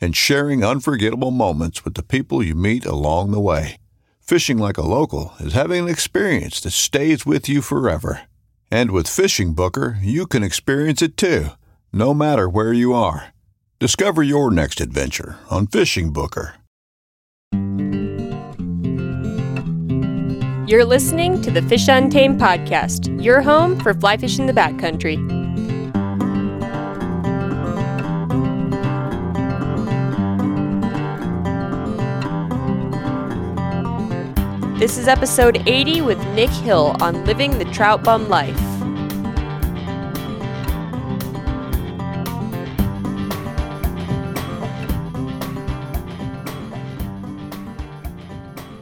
and sharing unforgettable moments with the people you meet along the way. Fishing like a local is having an experience that stays with you forever. And with Fishing Booker, you can experience it too, no matter where you are. Discover your next adventure on Fishing Booker. You're listening to the Fish Untamed podcast, your home for fly fishing the backcountry. This is episode 80 with Nick Hill on living the trout bum life.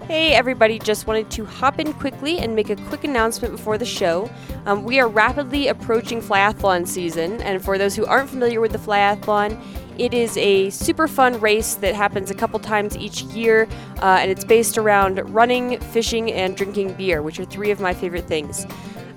Hey everybody, just wanted to hop in quickly and make a quick announcement before the show. Um, we are rapidly approaching flyathlon season, and for those who aren't familiar with the flyathlon, it is a super fun race that happens a couple times each year, uh, and it's based around running, fishing, and drinking beer, which are three of my favorite things.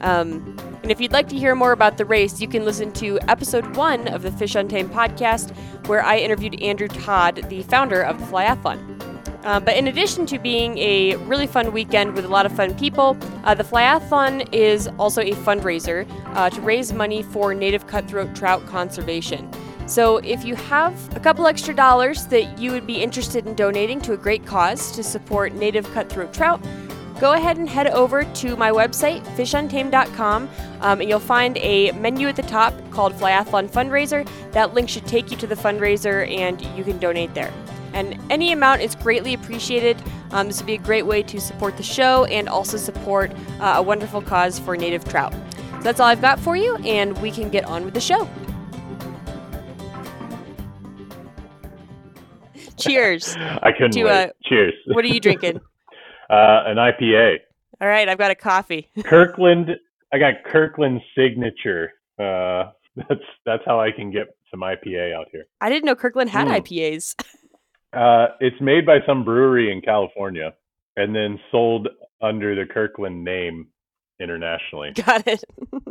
Um, and if you'd like to hear more about the race, you can listen to episode one of the Fish Untamed podcast, where I interviewed Andrew Todd, the founder of the Flyathlon. Uh, but in addition to being a really fun weekend with a lot of fun people, uh, the Flyathlon is also a fundraiser uh, to raise money for native cutthroat trout conservation. So if you have a couple extra dollars that you would be interested in donating to a great cause to support native cutthroat trout, go ahead and head over to my website, fishuntamed.com, um, and you'll find a menu at the top called Flyathlon Fundraiser. That link should take you to the fundraiser and you can donate there and any amount is greatly appreciated. Um, this would be a great way to support the show and also support uh, a wonderful cause for native trout. So that's all I've got for you, and we can get on with the show. Cheers. I couldn't to, wait. Uh, Cheers. What are you drinking? uh, an IPA. All right, I've got a coffee. Kirkland. I got Kirkland signature. Uh, that's that's how I can get some IPA out here. I didn't know Kirkland had Mm. IPAs. Uh, it's made by some brewery in California, and then sold under the Kirkland name internationally. got it.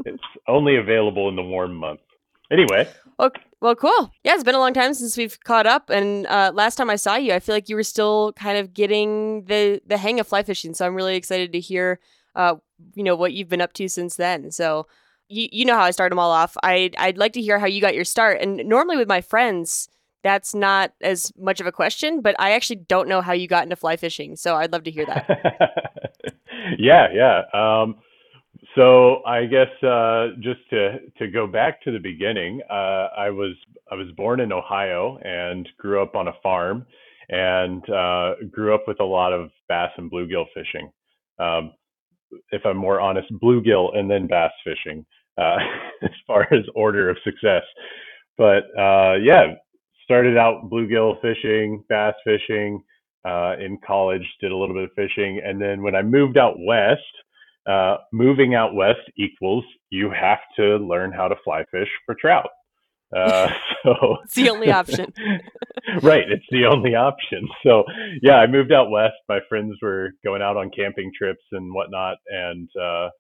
it's only available in the warm months. Anyway, Okay. Well, cool. Yeah, it's been a long time since we've caught up, and uh, last time I saw you, I feel like you were still kind of getting the the hang of fly fishing. So I'm really excited to hear, uh, you know, what you've been up to since then. So you you know how I start them all off. I I'd like to hear how you got your start. And normally with my friends, that's not as much of a question, but I actually don't know how you got into fly fishing. So I'd love to hear that. yeah, yeah. Um, so I guess uh, just to to go back to the beginning, uh, I was I was born in Ohio and grew up on a farm, and uh, grew up with a lot of bass and bluegill fishing. Um, if I'm more honest, bluegill and then bass fishing uh, as far as order of success. But uh, yeah, started out bluegill fishing, bass fishing. Uh, in college, did a little bit of fishing, and then when I moved out west, uh, moving out west equals you have to learn how to fly fish for trout. Uh, so It's the only option. right, it's the only option. So yeah, I moved out west. My friends were going out on camping trips and whatnot, and uh,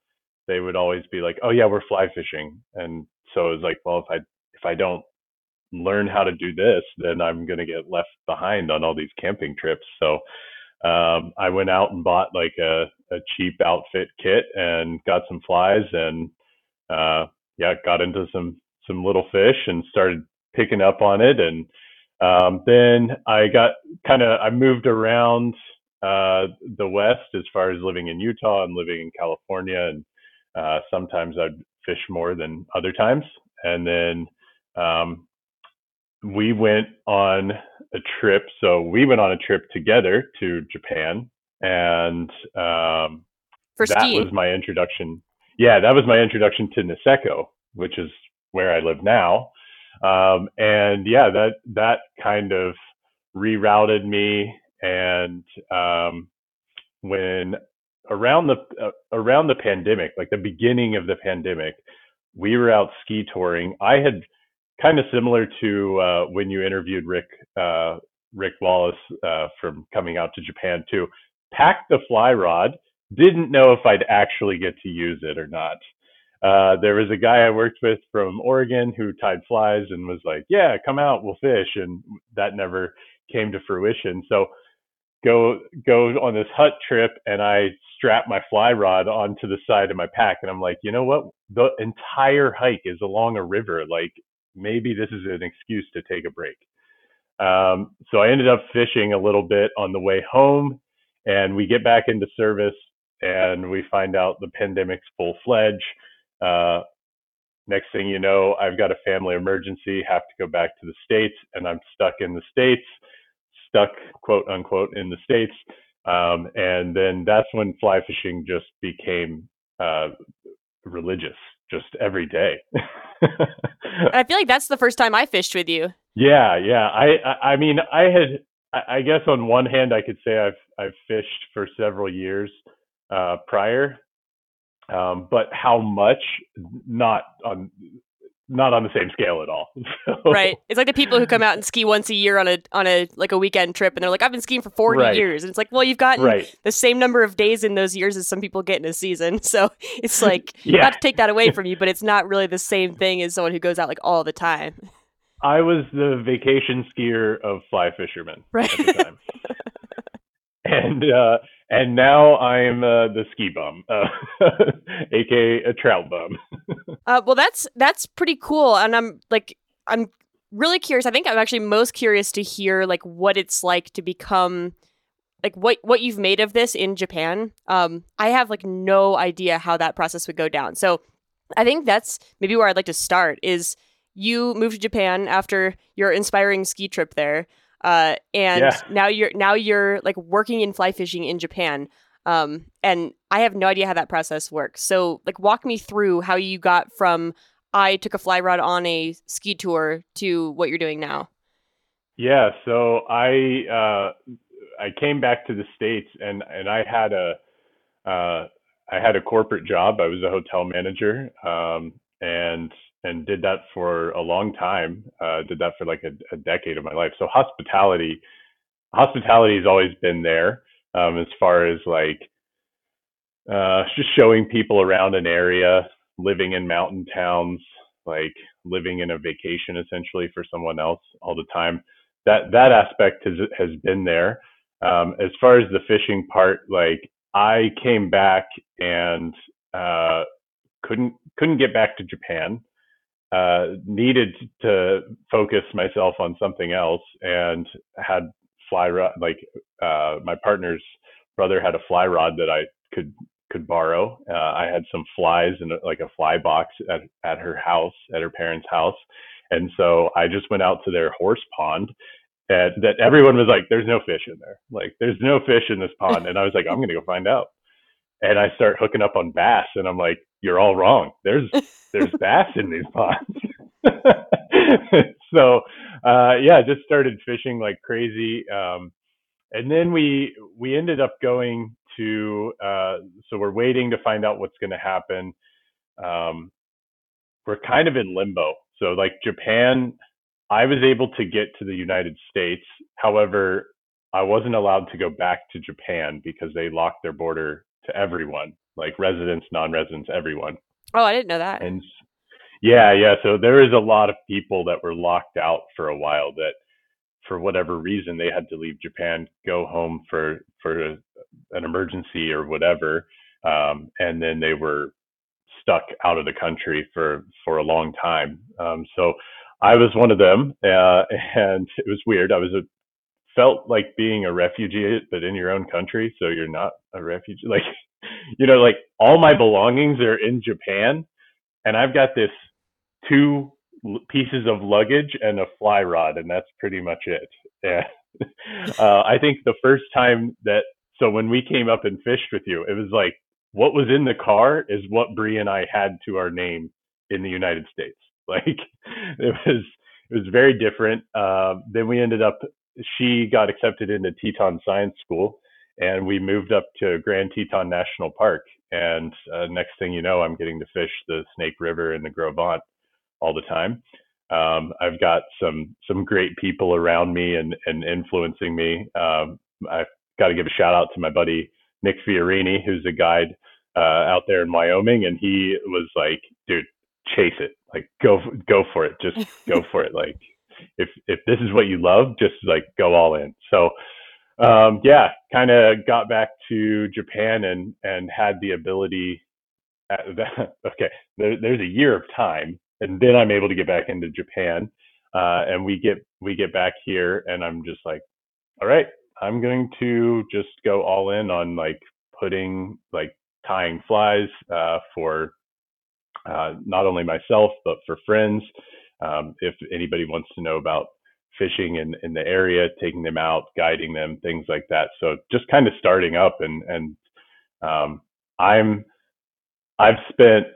they would always be like, "Oh yeah, we're fly fishing," and so it was like, well, if I if I don't learn how to do this, then I'm gonna get left behind on all these camping trips. So um, I went out and bought like a, a cheap outfit kit and got some flies and uh, yeah, got into some some little fish and started picking up on it. And um, then I got kind of I moved around uh, the west as far as living in Utah and living in California, and uh, sometimes I'd fish more than other times. And then um, we went on a trip. So we went on a trip together to Japan, and um, that skiing. was my introduction. Yeah, that was my introduction to Niseko, which is where I live now. Um, and yeah, that that kind of rerouted me, and um, when around the uh, around the pandemic, like the beginning of the pandemic, we were out ski touring. I had kind of similar to uh, when you interviewed Rick uh, Rick Wallace uh, from coming out to Japan too. Packed the fly rod, didn't know if I'd actually get to use it or not. Uh, there was a guy I worked with from Oregon who tied flies and was like, "Yeah, come out, we'll fish," and that never came to fruition. So go go on this hut trip, and I strap my fly rod onto the side of my pack, and I'm like, you know what? The entire hike is along a river. Like maybe this is an excuse to take a break. Um, so I ended up fishing a little bit on the way home, and we get back into service, and we find out the pandemic's full fledged. Uh, next thing you know, I've got a family emergency, have to go back to the states, and I'm stuck in the states, stuck quote unquote in the states. Um, and then that's when fly fishing just became uh, religious, just every day. I feel like that's the first time I fished with you. Yeah, yeah. I, I, I mean, I had, I guess on one hand, I could say I've, I've fished for several years uh, prior, um, but how much? Not on, not on the same scale at all. So, right. It's like the people who come out and ski once a year on a on a like a weekend trip, and they're like, "I've been skiing for forty right. years," and it's like, well, you've gotten right. the same number of days in those years as some people get in a season. So it's like yeah. not to take that away from you, but it's not really the same thing as someone who goes out like all the time. I was the vacation skier of fly fishermen right. at the time. and uh, and now I'm uh, the ski bum, uh, aka a trout bum. uh, well, that's that's pretty cool, and I'm like I'm really curious. I think I'm actually most curious to hear like what it's like to become like what what you've made of this in Japan. Um, I have like no idea how that process would go down. So I think that's maybe where I'd like to start is you moved to Japan after your inspiring ski trip there. Uh, and yeah. now you're now you're like working in fly fishing in Japan. Um, and I have no idea how that process works. So like walk me through how you got from I took a fly rod on a ski tour to what you're doing now. Yeah, so I uh, I came back to the states and and I had a uh, I had a corporate job. I was a hotel manager, um, and and did that for a long time. Uh, did that for like a, a, decade of my life. So hospitality, hospitality has always been there um, as far as like uh, just showing people around an area, living in mountain towns, like living in a vacation essentially for someone else all the time. That that aspect has has been there. Um, as far as the fishing part, like I came back and uh, couldn't couldn't get back to Japan uh, needed to focus myself on something else and had fly rod like uh, my partner's brother had a fly rod that I could could borrow. Uh, I had some flies in like a fly box at at her house at her parents' house, and so I just went out to their horse pond. And that everyone was like, "There's no fish in there. Like, there's no fish in this pond." And I was like, "I'm gonna go find out." And I start hooking up on bass, and I'm like, "You're all wrong. There's there's bass in these ponds. so uh, yeah, just started fishing like crazy. Um, and then we we ended up going to uh, so we're waiting to find out what's going to happen. Um, we're kind of in limbo. So like Japan, I was able to get to the United States. However, I wasn't allowed to go back to Japan because they locked their border to everyone, like residents, non-residents, everyone. Oh, I didn't know that. And yeah, yeah. So there is a lot of people that were locked out for a while that, for whatever reason, they had to leave Japan, go home for for a, an emergency or whatever, um, and then they were stuck out of the country for for a long time. Um, so I was one of them, uh, and it was weird. I was a felt like being a refugee, but in your own country, so you're not a refugee. Like you know, like all my belongings are in Japan, and I've got this two pieces of luggage and a fly rod, and that's pretty much it. Yeah. uh, I think the first time that, so when we came up and fished with you, it was like what was in the car is what Bree and I had to our name in the United States. Like it was, it was very different. Uh, then we ended up she got accepted into Teton Science School, and we moved up to Grand Teton National Park. And uh, next thing you know, I'm getting to fish the Snake River and the Gros Ventre all the time. Um, I've got some some great people around me and and influencing me. Um, I've got to give a shout out to my buddy Nick Fiorini, who's a guide uh, out there in Wyoming, and he was like, "Dude, chase it, like go go for it, just go for it. Like if if this is what you love, just like go all in." So um, yeah, kind of got back to Japan and and had the ability. Okay, there, there's a year of time and then I'm able to get back into Japan. Uh, and we get we get back here, and I'm just like, all right, I'm going to just go all in on like putting like tying flies uh, for uh, not only myself but for friends. Um, if anybody wants to know about fishing in, in the area, taking them out, guiding them, things like that. So just kind of starting up and and um, I'm I've spent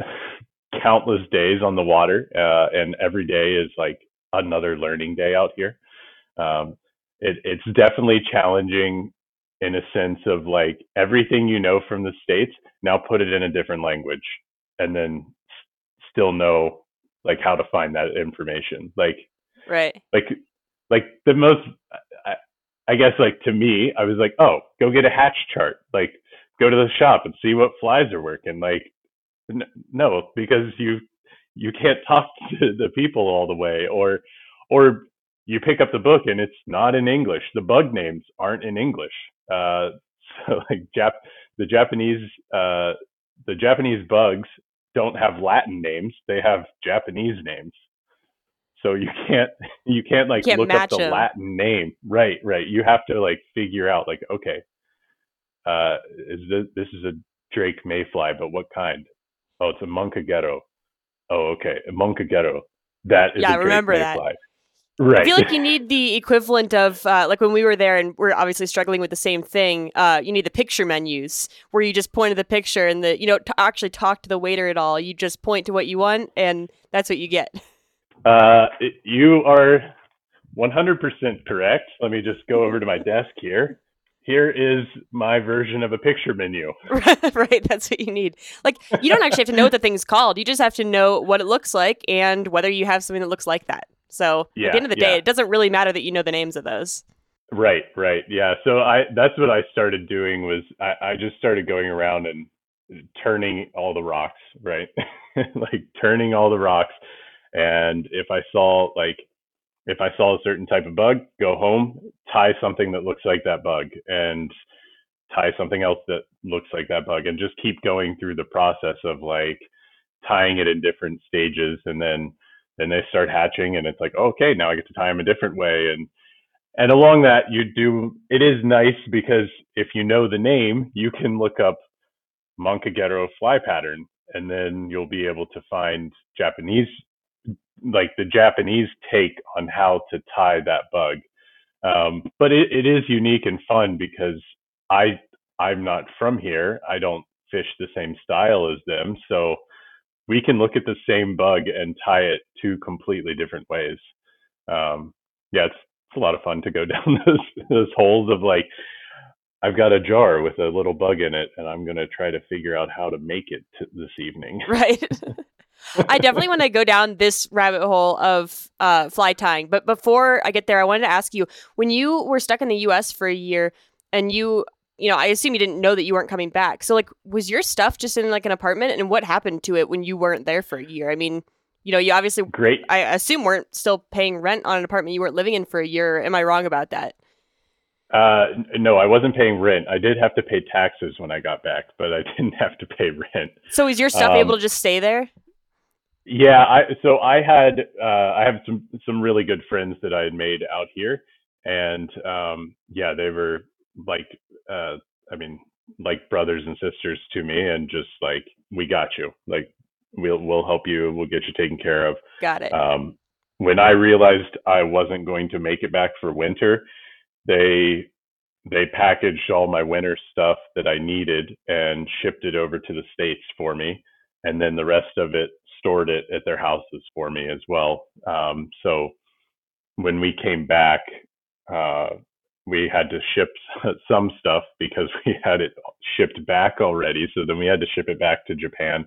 countless days on the water, uh, and every day is like another learning day out here. Um, it, it's definitely challenging in a sense of like everything you know from the states now put it in a different language and then still know like how to find that information like right like like the most I, I guess like to me i was like oh go get a hatch chart like go to the shop and see what flies are working like no, because you you can't talk to the people all the way, or or you pick up the book and it's not in English. The bug names aren't in English. Uh, so like Jap the Japanese uh, the Japanese bugs don't have Latin names; they have Japanese names. So you can't you can't like can't look up the them. Latin name. Right, right. You have to like figure out like okay, uh, is this this is a Drake mayfly, but what kind? Oh, it's a Moncagero. Oh, okay, a Moncagero. That is Yeah, a remember that. Right. I feel like you need the equivalent of uh, like when we were there and we're obviously struggling with the same thing. Uh, you need the picture menus where you just point to the picture and the you know to actually talk to the waiter at all. You just point to what you want and that's what you get. Uh, it- you are 100% correct. Let me just go over to my desk here. Here is my version of a picture menu. right, that's what you need. Like you don't actually have to know what the thing's called. You just have to know what it looks like and whether you have something that looks like that. So at the end of the day, yeah. it doesn't really matter that you know the names of those. Right, right. Yeah. So I that's what I started doing was I, I just started going around and turning all the rocks, right? like turning all the rocks. And if I saw like if I saw a certain type of bug, go home, tie something that looks like that bug and tie something else that looks like that bug and just keep going through the process of like tying it in different stages and then then they start hatching and it's like okay now i get to tie them a different way and and along that you do it is nice because if you know the name you can look up moncagero fly pattern and then you'll be able to find japanese like the japanese take on how to tie that bug. Um, but it, it is unique and fun because i i'm not from here. I don't fish the same style as them so we can look at the same bug and tie it two completely different ways um, yeah it's it's a lot of fun to go down those those holes of like I've got a jar with a little bug in it and I'm going to try to figure out how to make it t- this evening. Right. I definitely want to go down this rabbit hole of uh, fly tying. But before I get there, I wanted to ask you when you were stuck in the US for a year and you, you know, I assume you didn't know that you weren't coming back. So, like, was your stuff just in like an apartment? And what happened to it when you weren't there for a year? I mean, you know, you obviously, Great. I assume, weren't still paying rent on an apartment you weren't living in for a year. Am I wrong about that? Uh, no, I wasn't paying rent. I did have to pay taxes when I got back, but I didn't have to pay rent. So, is your stuff Um, able to just stay there? Yeah, I so I had uh, I have some some really good friends that I had made out here, and um, yeah, they were like uh, I mean like brothers and sisters to me, and just like we got you, like we'll we'll help you, we'll get you taken care of. Got it. Um, when I realized I wasn't going to make it back for winter, they they packaged all my winter stuff that I needed and shipped it over to the states for me, and then the rest of it stored it at their houses for me as well. Um, so when we came back, uh, we had to ship some stuff because we had it shipped back already. So then we had to ship it back to Japan,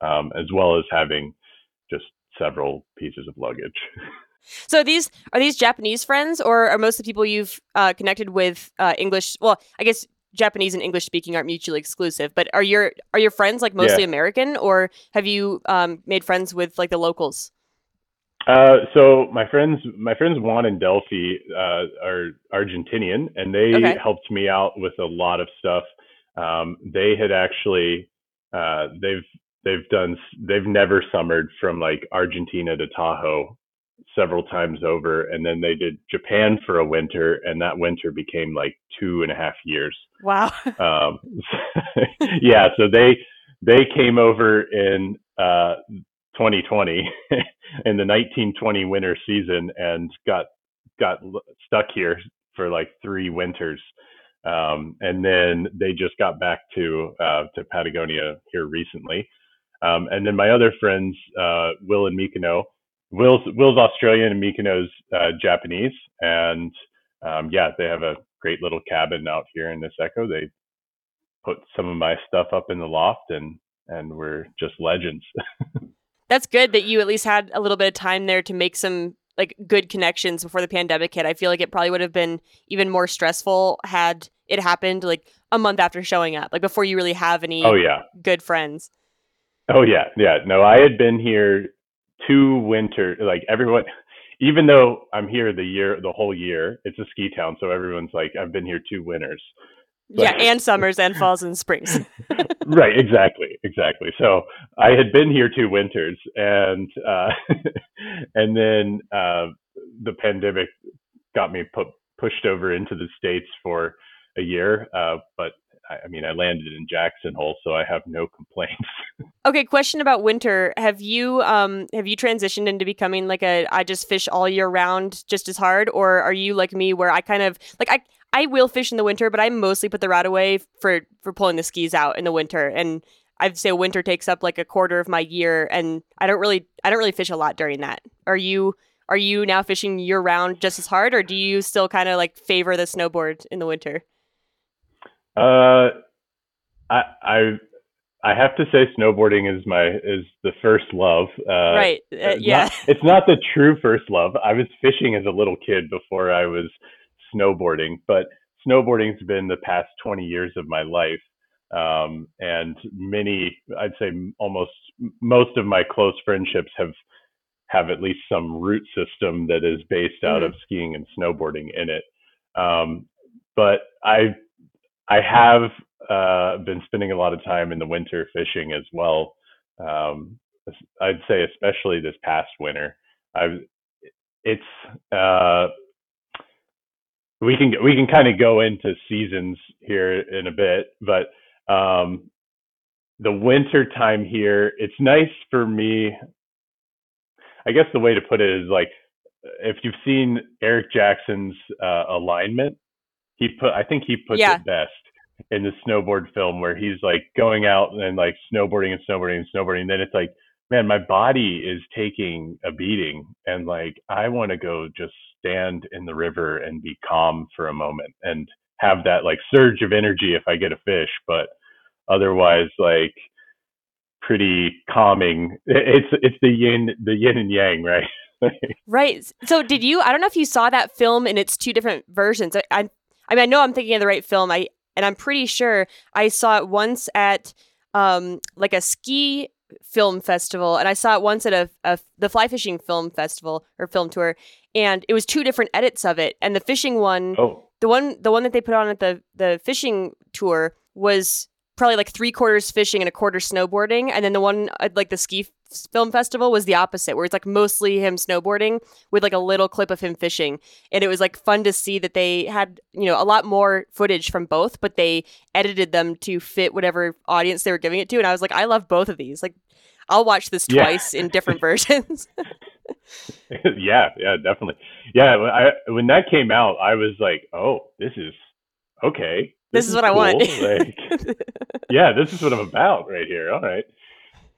um, as well as having just several pieces of luggage. So these are these Japanese friends, or are most of the people you've uh, connected with uh, English? Well, I guess Japanese and English speaking aren't mutually exclusive, but are your are your friends like mostly yeah. American, or have you um, made friends with like the locals? Uh, so my friends, my friends Juan and Delphi uh, are Argentinian, and they okay. helped me out with a lot of stuff. Um, they had actually, uh, they've they've done, they've never summered from like Argentina to Tahoe several times over, and then they did Japan for a winter, and that winter became like two and a half years. Wow. Um, yeah, so they they came over in uh, 2020 in the 1920 winter season and got got stuck here for like three winters. Um, and then they just got back to uh, to Patagonia here recently. Um, and then my other friends, uh, Will and Mikino, Will's Will's Australian and Mikino's uh, Japanese, and um, yeah, they have a great little cabin out here in Niseko. They put some of my stuff up in the loft, and and we're just legends. that's good that you at least had a little bit of time there to make some like good connections before the pandemic hit. I feel like it probably would have been even more stressful had it happened like a month after showing up, like before you really have any oh yeah good friends. Oh yeah, yeah. No, I had been here two winter like everyone even though I'm here the year the whole year, it's a ski town, so everyone's like I've been here two winters. But, yeah, and summers and falls and springs. right, exactly, exactly. So I had been here two winters, and uh, and then uh, the pandemic got me put, pushed over into the states for a year. Uh, but I mean, I landed in Jackson Hole, so I have no complaints. okay, question about winter. Have you um have you transitioned into becoming like a I just fish all year round just as hard, or are you like me where I kind of like I I will fish in the winter, but I mostly put the rod away for for pulling the skis out in the winter. And I'd say winter takes up like a quarter of my year, and I don't really I don't really fish a lot during that. Are you are you now fishing year round just as hard, or do you still kind of like favor the snowboard in the winter? Uh, I I I have to say snowboarding is my is the first love. Uh, right. Uh, yeah. Not, it's not the true first love. I was fishing as a little kid before I was snowboarding, but snowboarding's been the past 20 years of my life. Um, and many, I'd say almost most of my close friendships have have at least some root system that is based out mm-hmm. of skiing and snowboarding in it. Um, but I I have uh, been spending a lot of time in the winter fishing as well. Um, I'd say especially this past winter. I've it's uh, we can we can kind of go into seasons here in a bit, but um, the winter time here, it's nice for me. I guess the way to put it is like if you've seen Eric Jackson's uh, alignment, he put I think he puts yeah. it best in the snowboard film where he's like going out and like snowboarding and snowboarding and snowboarding. And then it's like, man, my body is taking a beating, and like I want to go just stand in the river and be calm for a moment and have that like surge of energy if I get a fish, but otherwise like pretty calming. It's it's the yin the yin and yang, right? right. So did you I don't know if you saw that film in its two different versions. I, I I mean I know I'm thinking of the right film. I and I'm pretty sure I saw it once at um like a ski film festival and I saw it once at a, a the fly fishing film festival or film tour and it was two different edits of it. And the fishing one, oh. the one the one that they put on at the the fishing tour was probably like three quarters fishing and a quarter snowboarding, and then the one at like the ski film festival was the opposite, where it's like mostly him snowboarding with like a little clip of him fishing, and it was like fun to see that they had you know a lot more footage from both, but they edited them to fit whatever audience they were giving it to, and I was like, I love both of these, like. I'll watch this twice yeah. in different versions. yeah, yeah, definitely. Yeah, I, when that came out, I was like, "Oh, this is okay. This, this is, is, what cool. I want." like, yeah, this is what I'm about right here. All right.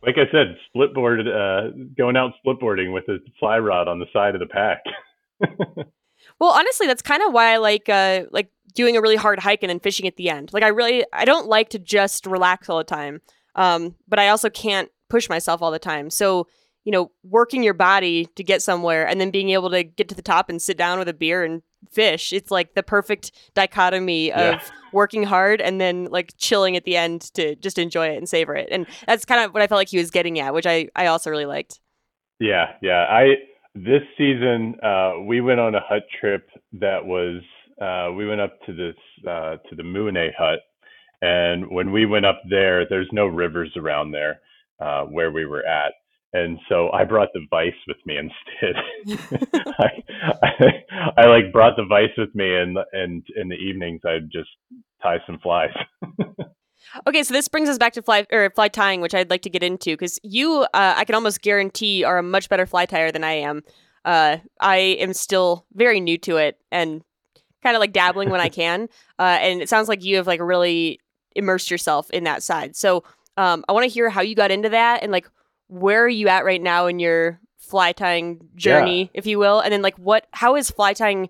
Like I said, splitboard, uh, going out splitboarding with a fly rod on the side of the pack. Well, honestly, that's kind of why I like uh like doing a really hard hike and then fishing at the end. Like I really I don't like to just relax all the time. Um, but I also can't push myself all the time. So, you know, working your body to get somewhere and then being able to get to the top and sit down with a beer and fish. It's like the perfect dichotomy of yeah. working hard and then like chilling at the end to just enjoy it and savor it. And that's kind of what I felt like he was getting at, which I I also really liked. Yeah, yeah. I this season uh, we went on a hut trip that was uh, we went up to this uh, to the Muine hut, and when we went up there, there's no rivers around there uh, where we were at, and so I brought the vice with me instead. I, I, I like brought the vice with me, and and in the evenings I'd just tie some flies. okay, so this brings us back to fly or fly tying, which I'd like to get into because you, uh, I can almost guarantee, are a much better fly tyer than I am. Uh, I am still very new to it and kind of like dabbling when I can. Uh, and it sounds like you have like really immersed yourself in that side. So um, I want to hear how you got into that and like where are you at right now in your fly tying journey, yeah. if you will, and then like what how is fly tying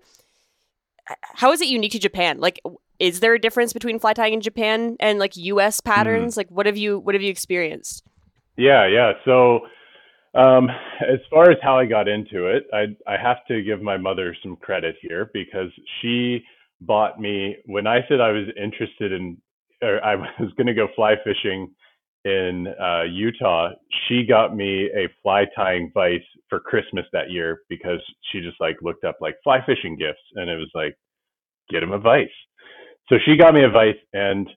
how is it unique to Japan? Like is there a difference between fly tying in Japan and like US patterns? Mm. Like what have you what have you experienced? Yeah, yeah. So um, as far as how I got into it, I I have to give my mother some credit here because she bought me when I said I was interested in or I was going to go fly fishing in uh, Utah, she got me a fly tying vise for Christmas that year because she just like looked up like fly fishing gifts and it was like, get him a vise. So she got me a vise and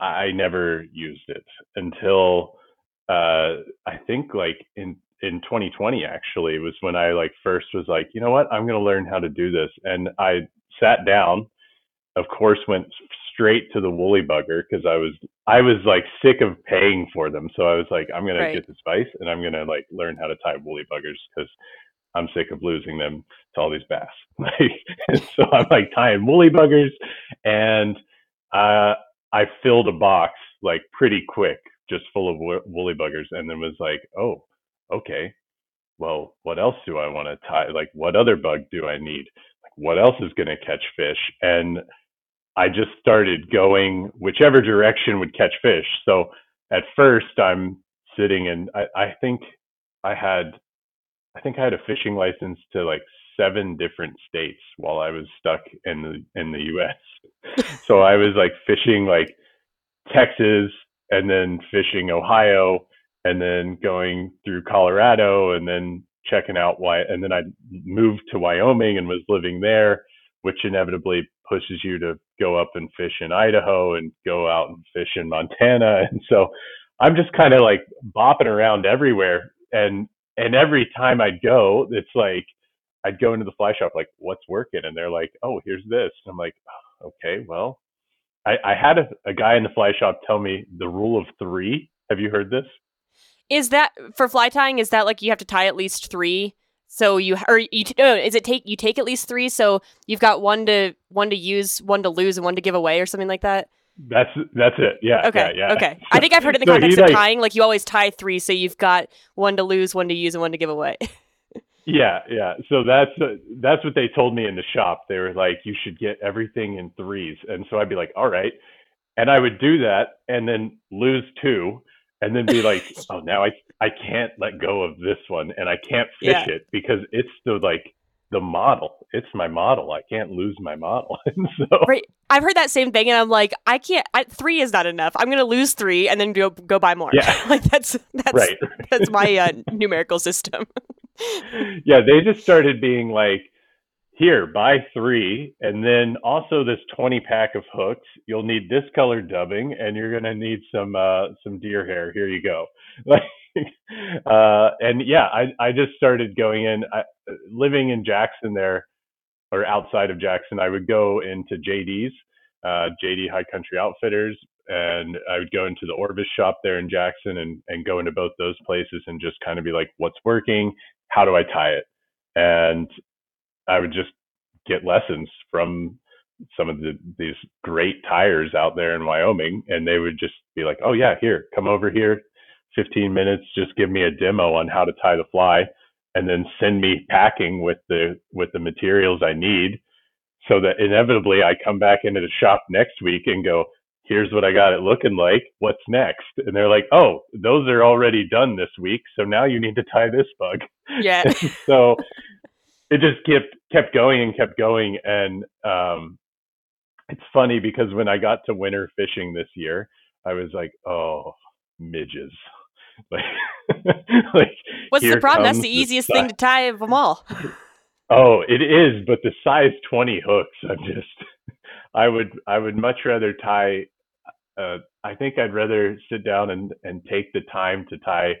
I never used it until uh, I think like in in 2020 actually was when I like first was like, you know what, I'm to learn how to do this. And I sat down, of course, went straight to the woolly bugger because I was I was like sick of paying for them. So I was like, I'm gonna right. get this vice and I'm gonna like learn how to tie woolly buggers because I'm sick of losing them to all these bass. Like, so I'm like tying woolly buggers, and uh, I filled a box like pretty quick, just full of wo- woolly buggers, and then was like, oh, okay. Well, what else do I want to tie? Like, what other bug do I need? Like, what else is going to catch fish? And I just started going whichever direction would catch fish. So at first I'm sitting and I, I think I had I think I had a fishing license to like seven different states while I was stuck in the in the US. so I was like fishing like Texas and then fishing Ohio and then going through Colorado and then checking out why and then I moved to Wyoming and was living there which inevitably pushes you to go up and fish in Idaho and go out and fish in Montana. And so I'm just kind of like bopping around everywhere. And and every time I'd go, it's like I'd go into the fly shop like, what's working? And they're like, oh, here's this. And I'm like, oh, okay, well, I, I had a, a guy in the fly shop tell me the rule of three. Have you heard this? Is that for fly tying? Is that like you have to tie at least three so you or you no, is it take you take at least three? So you've got one to one to use, one to lose, and one to give away, or something like that. That's that's it. Yeah. Okay. Yeah. yeah. Okay. I think I've heard it in the so context of like, tying. Like you always tie three, so you've got one to lose, one to use, and one to give away. yeah. Yeah. So that's uh, that's what they told me in the shop. They were like, you should get everything in threes, and so I'd be like, all right, and I would do that, and then lose two, and then be like, oh, now I I can't let go of this one, and I can't fish yeah. it because it's the like the model. It's my model. I can't lose my model. so, right. I've heard that same thing, and I'm like, I can't. I, three is not enough. I'm gonna lose three and then go go buy more. Yeah. like that's that's right. that's my uh, numerical system. yeah, they just started being like here, buy three, and then also this 20 pack of hooks. You'll need this color dubbing, and you're gonna need some uh, some deer hair. Here you go. Like, uh, and yeah, I I just started going in. I, living in Jackson there, or outside of Jackson, I would go into JD's, uh, JD High Country Outfitters, and I would go into the Orvis shop there in Jackson, and and go into both those places and just kind of be like, what's working? How do I tie it? And I would just get lessons from some of the, these great tyers out there in Wyoming, and they would just be like, "Oh yeah, here, come over here, 15 minutes, just give me a demo on how to tie the fly, and then send me packing with the with the materials I need, so that inevitably I come back into the shop next week and go, here's what I got it looking like. What's next? And they're like, oh, those are already done this week. So now you need to tie this bug. Yeah. so it just kept kept going and kept going. And um, it's funny because when I got to winter fishing this year, I was like, oh, midges. Like, like what's the problem? That's the easiest the thing to tie of them all. Oh, it is, but the size 20 hooks, I'm just I would I would much rather tie uh, I think I'd rather sit down and, and take the time to tie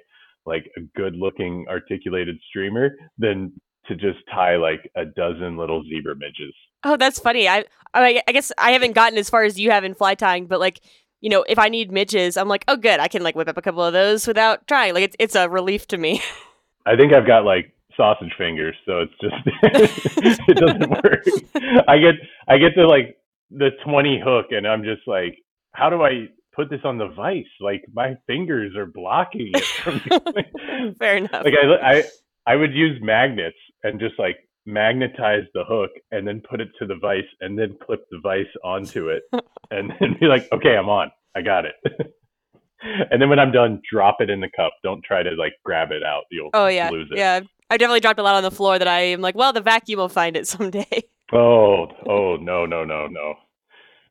like a good looking articulated streamer than to just tie like a dozen little zebra midges. Oh, that's funny. I I, I guess I haven't gotten as far as you have in fly tying, but like you know, if I need midges, I'm like, oh, good, I can like whip up a couple of those without trying. Like it's it's a relief to me. I think I've got like sausage fingers, so it's just it doesn't work. I get I get to like the 20 hook and I'm just like, how do I put this on the vise? Like my fingers are blocking it from Fair enough. Like I, I, I would use magnets and just like magnetize the hook and then put it to the vise and then clip the vise onto it and then be like, okay, I'm on. I got it. and then when I'm done, drop it in the cup. Don't try to like grab it out. You'll oh yeah, lose it. Yeah, I definitely dropped a lot on the floor that I am like, well, the vacuum will find it someday. Oh, oh no, no, no, no.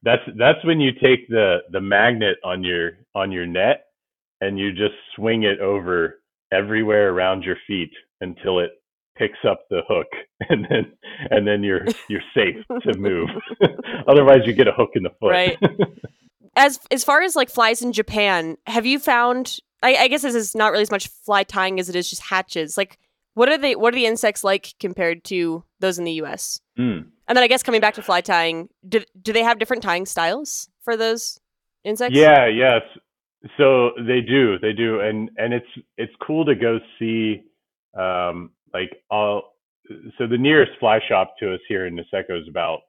That's that's when you take the the magnet on your on your net and you just swing it over everywhere around your feet until it picks up the hook and then and then you're you're safe to move. Otherwise you get a hook in the foot. Right. As as far as like flies in Japan, have you found I, I guess this is not really as much fly tying as it is just hatches. Like what are they? What are the insects like compared to those in the U.S.? Mm. And then I guess coming back to fly tying, do do they have different tying styles for those insects? Yeah, yes. So they do, they do, and and it's it's cool to go see, um, like all. So the nearest fly shop to us here in Niseko is about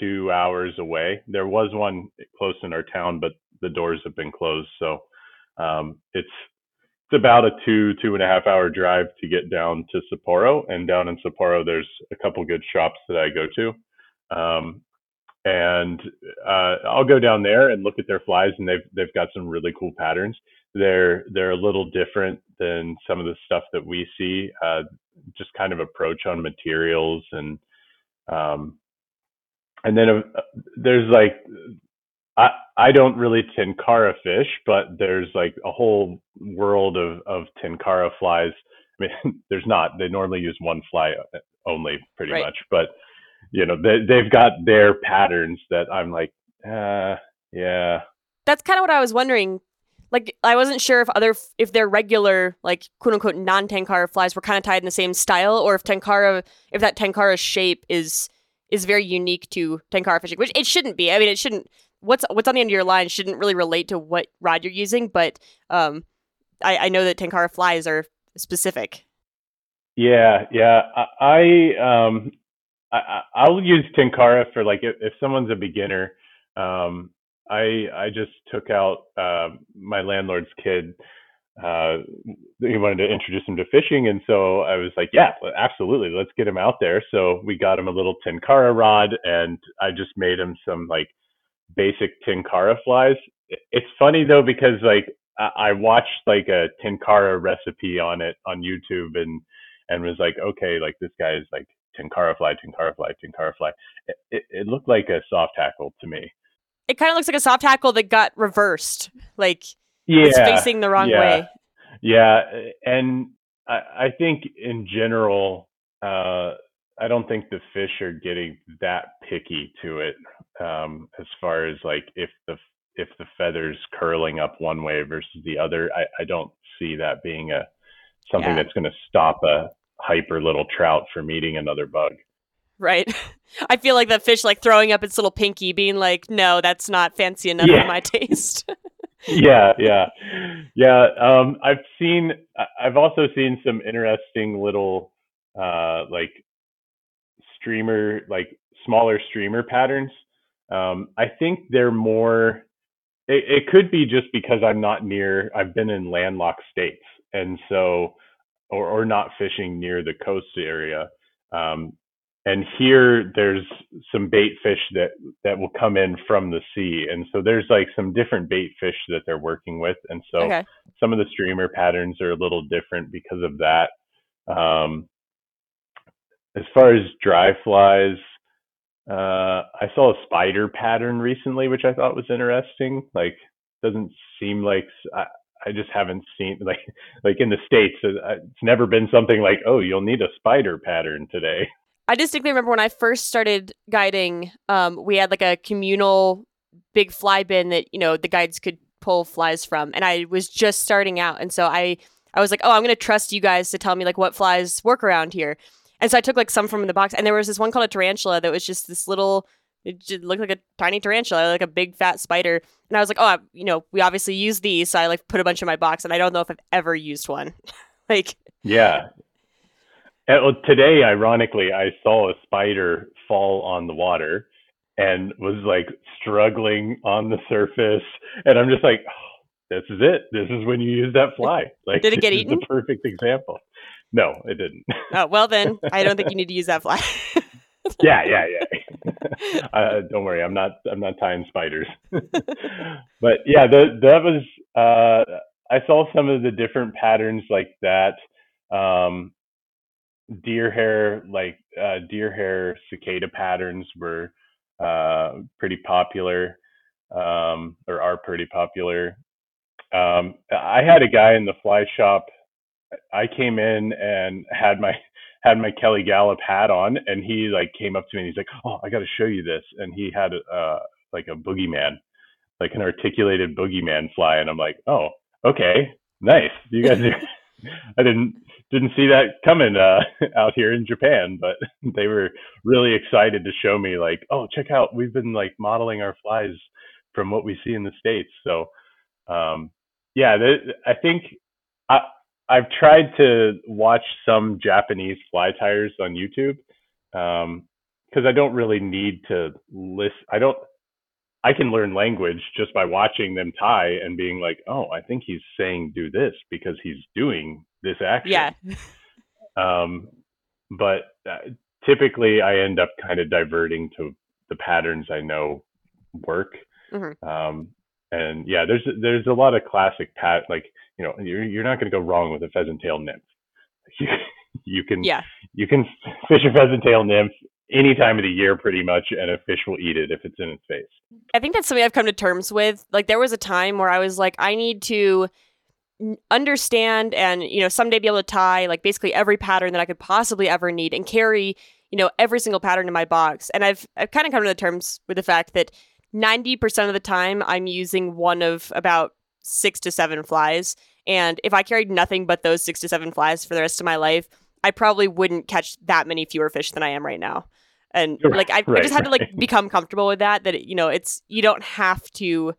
two hours away. There was one close in our town, but the doors have been closed, so um, it's it's about a two two and a half hour drive to get down to Sapporo, and down in Sapporo, there's a couple good shops that I go to, um, and uh, I'll go down there and look at their flies, and they've they've got some really cool patterns. They're they're a little different than some of the stuff that we see, uh, just kind of approach on materials and um, and then uh, there's like I I don't really tenkara fish, but there's like a whole world of of tenkara flies. I mean, there's not. They normally use one fly only, pretty right. much. But you know, they they've got their patterns that I'm like, uh, yeah. That's kind of what I was wondering. Like, I wasn't sure if other if their regular like quote unquote non tenkara flies were kind of tied in the same style, or if tenkara if that tenkara shape is is very unique to tenkara fishing, which it shouldn't be. I mean, it shouldn't what's what's on the end of your line shouldn't really relate to what rod you're using, but um, I, I know that Tenkara flies are specific. Yeah, yeah. I, I um I I'll use Tenkara for like if, if someone's a beginner. Um, I I just took out uh, my landlord's kid. Uh, he wanted to introduce him to fishing, and so I was like, "Yeah, absolutely, let's get him out there." So we got him a little Tenkara rod, and I just made him some like basic Tenkara flies. It's funny though because like I watched like a Tenkara recipe on it on YouTube and and was like, okay, like this guy is like Tenkara fly, Tenkara fly, Tenkara fly. It, it, it looked like a soft tackle to me. It kind of looks like a soft tackle that got reversed, like yeah, it's facing the wrong yeah. way. Yeah, and I, I think in general, uh, I don't think the fish are getting that picky to it um, as far as like if the if the feathers curling up one way versus the other. I, I don't see that being a something yeah. that's going to stop a hyper little trout from eating another bug. Right. I feel like the fish like throwing up its little pinky, being like, "No, that's not fancy enough yeah. for my taste." yeah, yeah, yeah. Um, I've seen. I've also seen some interesting little, uh, like streamer, like smaller streamer patterns um, I think they're more. It, it could be just because I'm not near. I've been in landlocked states, and so, or or not fishing near the coast area. Um, and here there's some bait fish that that will come in from the sea and so there's like some different bait fish that they're working with and so Okay. some of the streamer patterns are a little different because of that um, as far as dry flies uh, i saw a spider pattern recently which i thought was interesting like doesn't seem like I, I just haven't seen like like in the states uh, it's never been something like oh you'll need a spider pattern today I distinctly remember when I first started guiding, um, we had like a communal big fly bin that, you know, the guides could pull flies from. And I was just starting out. And so I, I was like, oh, I'm going to trust you guys to tell me like what flies work around here. And so I took like some from the box. And there was this one called a tarantula that was just this little, it just looked like a tiny tarantula, like a big fat spider. And I was like, oh, I, you know, we obviously use these. So I like put a bunch in my box. And I don't know if I've ever used one. like, Yeah. Uh, well, today, ironically, I saw a spider fall on the water and was like struggling on the surface. And I'm just like, oh, this is it. This is when you use that fly. Like, Did it get eaten? The perfect example. No, it didn't. oh, well, then I don't think you need to use that fly. yeah, yeah, yeah. uh, don't worry, I'm not. I'm not tying spiders. but yeah, the, that was. Uh, I saw some of the different patterns like that. Um, deer hair, like uh, deer hair cicada patterns, were uh, pretty popular, um, or are pretty popular. Um, I had a guy in the fly shop. I came in and had my had my Kelly Galloup hat on, and he like came up to me and he's like, "Oh, I got to show you this." And he had uh like a boogeyman, like an articulated boogeyman fly, and I'm like, "Oh, okay, nice. You guys are." I didn't didn't see that coming uh, out here in Japan, but they were really excited to show me like, "Oh, check out, we've been like modeling our flies from what we see in the states." So, um, yeah, th- I think I I've tried to watch some Japanese fly tyers on YouTube because I don't really need to list. I don't. I can learn language just by watching them tie and being like, "Oh, I think he's saying do this because he's doing this action." yeah. Um, but uh, typically, I end up kind of diverting to the patterns I know work. Mhm. Um, and yeah, there's there's a lot of classic pat like you know you're you're not going to go wrong with a pheasant tail nymph. You, you can Yeah. you can fish a pheasant tail nymph any time of the year pretty much, and a fish will eat it if it's in its face. I think that's something I've come to terms with. Like there was a time where I was like, I need to understand and you know someday be able to tie like basically every pattern that I could possibly ever need and carry you know every single pattern in my box. And I've I've kind of come to the terms with the fact that ninety percent of the time I'm using one of about six to seven flies. And if I carried nothing but those six to seven flies for the rest of my life, I probably wouldn't catch that many fewer fish than I am right now. And Right, like I, I right, just had to like become comfortable with that. That you know, it's you don't have to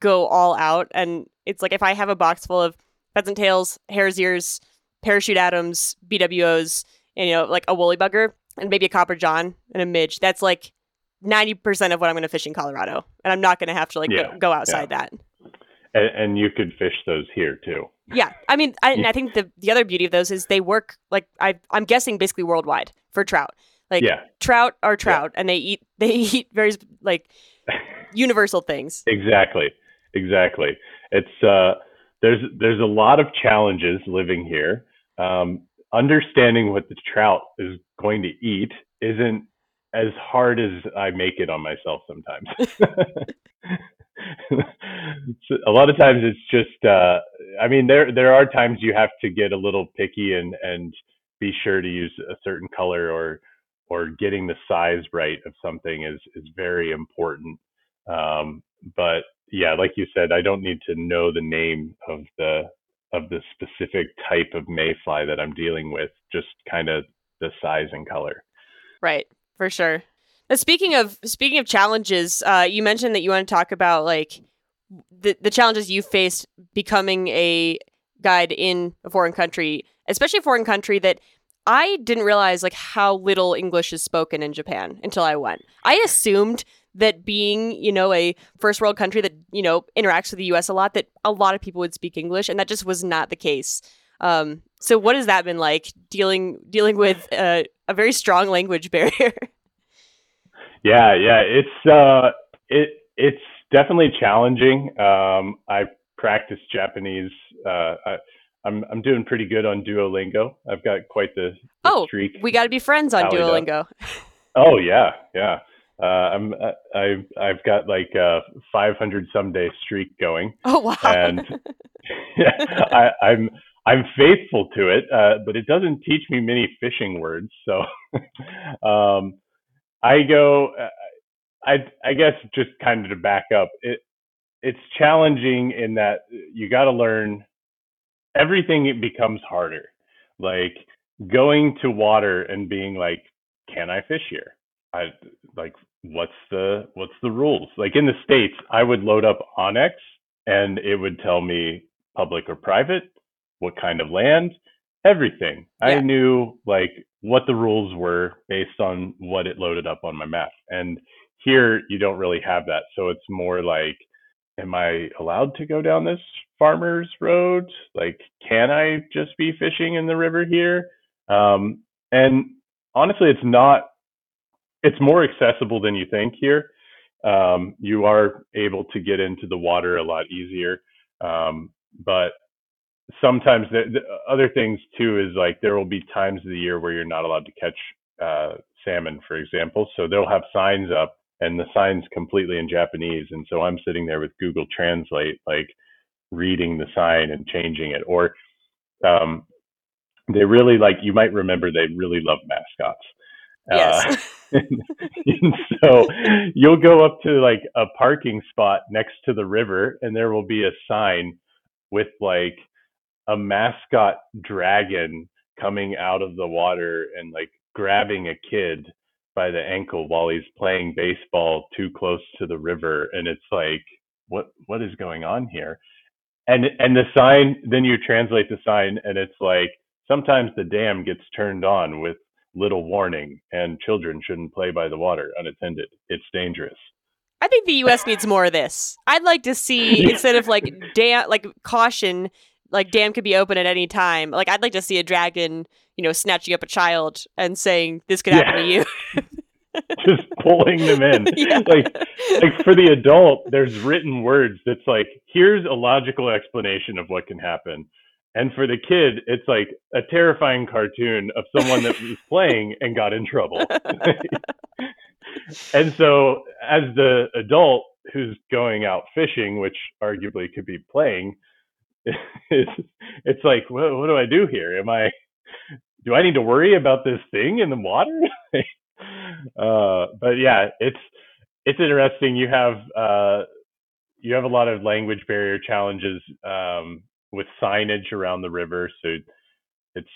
go all out. And it's like if I have a box full of pheasant tails, hare's ears, parachute Adams, BWOs, and you know, like a woolly bugger and maybe a copper john and a midge. That's like ninety percent of what I'm going to fish in Colorado, and I'm not going to have to like Yeah, go, go outside that. And, and you could fish those here too. Yeah, I mean, I, and I think the the other beauty of those is they work like I I'm guessing basically worldwide for trout. Like Yeah. trout are trout, and they eat they eat very like universal things. Exactly. Exactly. It's uh there's there's a lot of challenges living here. Um, understanding what the trout is going to eat isn't as hard as I make it on myself sometimes. A lot of times it's just uh I mean there there are times you have to get a little picky and and be sure to use a certain color or or getting the size right of something is is very important. Um, but yeah, like you said, I don't need to know the name of the of the specific type of mayfly that I'm dealing with, just kind of the size and color. Right, for sure. Now, speaking of speaking of challenges, uh, you mentioned that you want to talk about like the the challenges you faced becoming a guide in a foreign country, especially a foreign country that I didn't realize like how little English is spoken in Japan until I went. I assumed that being, you know, a first world country that, you know, interacts with the US a lot, that a lot of people would speak English, and that just was not the case. Um, So what has that been like dealing dealing with uh, a very strong language barrier? Yeah, yeah, it's uh, it it's definitely challenging. Um, I practice Japanese. Uh, I, I'm I'm doing pretty good on Duolingo. I've got quite the, the oh, streak. we got to be friends on up. Duolingo. Oh yeah, yeah. Uh, I'm I I've got like a 500 some day streak going, Oh wow. and I, I'm I'm faithful to it, uh, but it doesn't teach me many fishing words. So um, I go. uh, I I guess just kind of to back up, it it's challenging in that you got to learn everything. It becomes harder, like going to water and being like, can I fish here? I like what's the what's the rules? Like in the states, I would load up onX and it would tell me public or private, what kind of land, everything. Yeah. I knew like what the rules were based on what it loaded up on my map. And here you don't really have that. So it's more like am I allowed to go down this farmer's road? Like can I just be fishing in the river here? Um and honestly it's not it's more accessible than you think here. Um, you are able to get into the water a lot easier, um, but sometimes the, the other things too is like there will be times of the year where you're not allowed to catch uh, salmon, for example. So they'll have signs up, and the signs completely in Japanese, and so I'm sitting there with Google Translate, like reading the sign and changing it, or um, they really like you might remember they really love mascots. Yes. Uh, and so you'll go up to like a parking spot next to the river and there will be a sign with like a mascot dragon coming out of the water and like grabbing a kid by the ankle while he's playing baseball too close to the river and it's like what what is going on here and and the sign then you translate the sign and it's like sometimes the dam gets turned on with little warning and children shouldn't play by the water unattended it's dangerous I think the U.S. needs more of this. I'd like to see instead of like dam, like caution, like dam could be open at any time. Like I'd like to see a dragon, you know, snatching up a child and saying this could happen to you. just pulling them in Yeah. like like for the adult there's written words that's like here's a logical explanation of what can happen and for the kid it's like a terrifying cartoon of someone that was playing and got in trouble and so as the adult who's going out fishing which arguably could be playing it's, it's like what, what do i do here? Am i do i need to worry about this thing in the water? Uh but yeah it's it's interesting. You have uh you have a lot of language barrier challenges um with signage around the river. So it's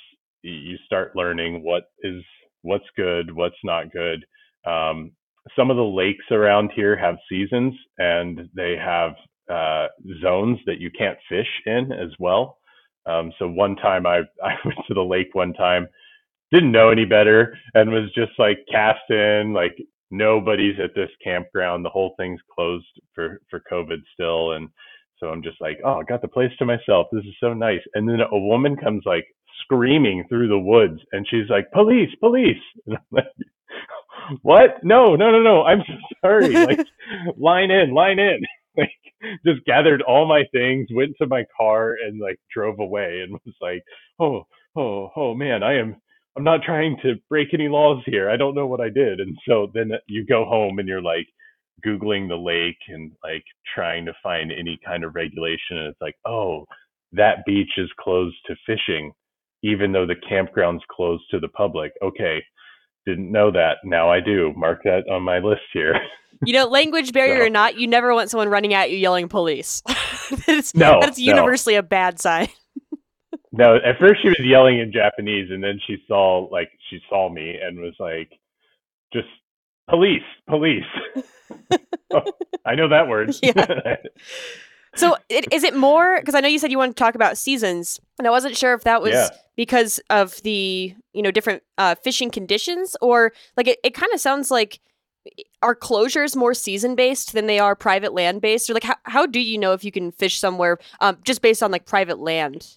you start learning what is what's good what's not good. Um some of the lakes around here have seasons and they have uh zones that you can't fish in as well. Um so one time i i went to the lake one time didn't know any better and was just like cast in like nobody's at this campground. The whole thing's closed for for covid still and so i'm just like oh i got the place to myself. This is so nice. And then a woman comes like screaming through the woods and she's like police police. And i'm like what? No no no no. I'm so sorry. Like line in line in like just gathered all my things went to my car and like drove away and was like oh oh oh man i am I'm not trying to break any laws here. I don't know what I did. And so then you go home and you're like Googling the lake and like trying to find any kind of regulation. And it's like, oh, that beach is closed to fishing, even though the campground's closed to the public. Okay. Didn't know that. Now I do. Mark that on my list here. you know, language barrier So- or not, you never want someone running at you yelling police. that's, No, that's no. universally a bad sign. No, at first she was yelling in Japanese and then she saw like she saw me and was like just police, police. Oh, I know that word. Yeah. So it, is it more because I know you said you wanted to talk about seasons, and I wasn't sure if that was Yeah. because of the you know different uh, fishing conditions, or like it, it kind of sounds like are closures more season based than they are private land based, or like how how do you know if you can fish somewhere um, just based on like private land?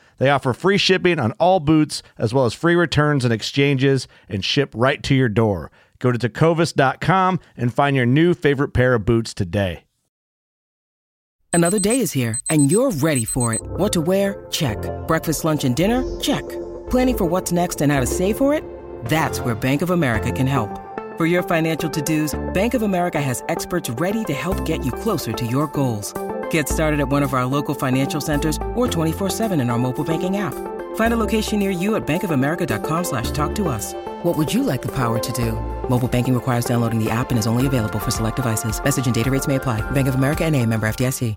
They offer free shipping on all boots, as well as free returns and exchanges, and ship right to your door. Go to tecovas.com and find your new favorite pair of boots today. Another day is here, and you're ready for it. What to wear? Check. Breakfast, lunch, and dinner? Check. Planning for what's next and how to save for it? That's where Bank of America can help. For your financial to dos, Bank of America has experts ready to help get you closer to your goals. Get started at one of our local financial centers or 24-7 in our mobile banking app. Find a location near you at bankofamerica.com slash talk to us. What would you like the power to do? Mobile banking requires downloading the app and is only available for select devices. Message and data rates may apply. Bank of America and a member FDIC.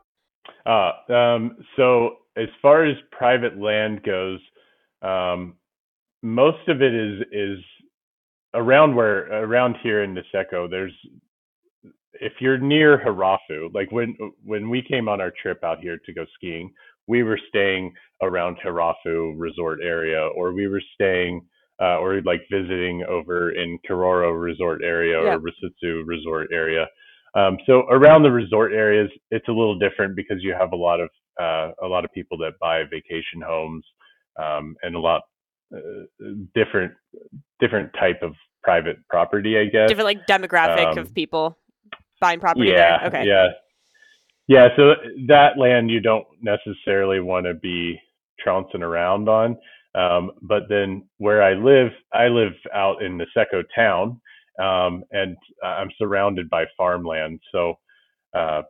Uh, um, so as far as private land goes, um, most of it is is around where around here in Niseko. There's if you're near Hirafu, like when when we came on our trip out here to go skiing, we were staying around Hirafu Resort area, or we were staying uh, or like visiting over in Kiroro Resort area or Rusutsu Resort area. Um, so around the resort areas, it's a little different because you have a lot of uh, a lot of people that buy vacation homes um, and a lot uh, different different type of private property, I guess. Different like demographic um, of people buying property yeah, there? Okay. Yeah. Yeah. So that land you don't necessarily want to be trouncing around on. Um, but then where I live, I live out in Niseko town, um, and I'm surrounded by farmland. So uh,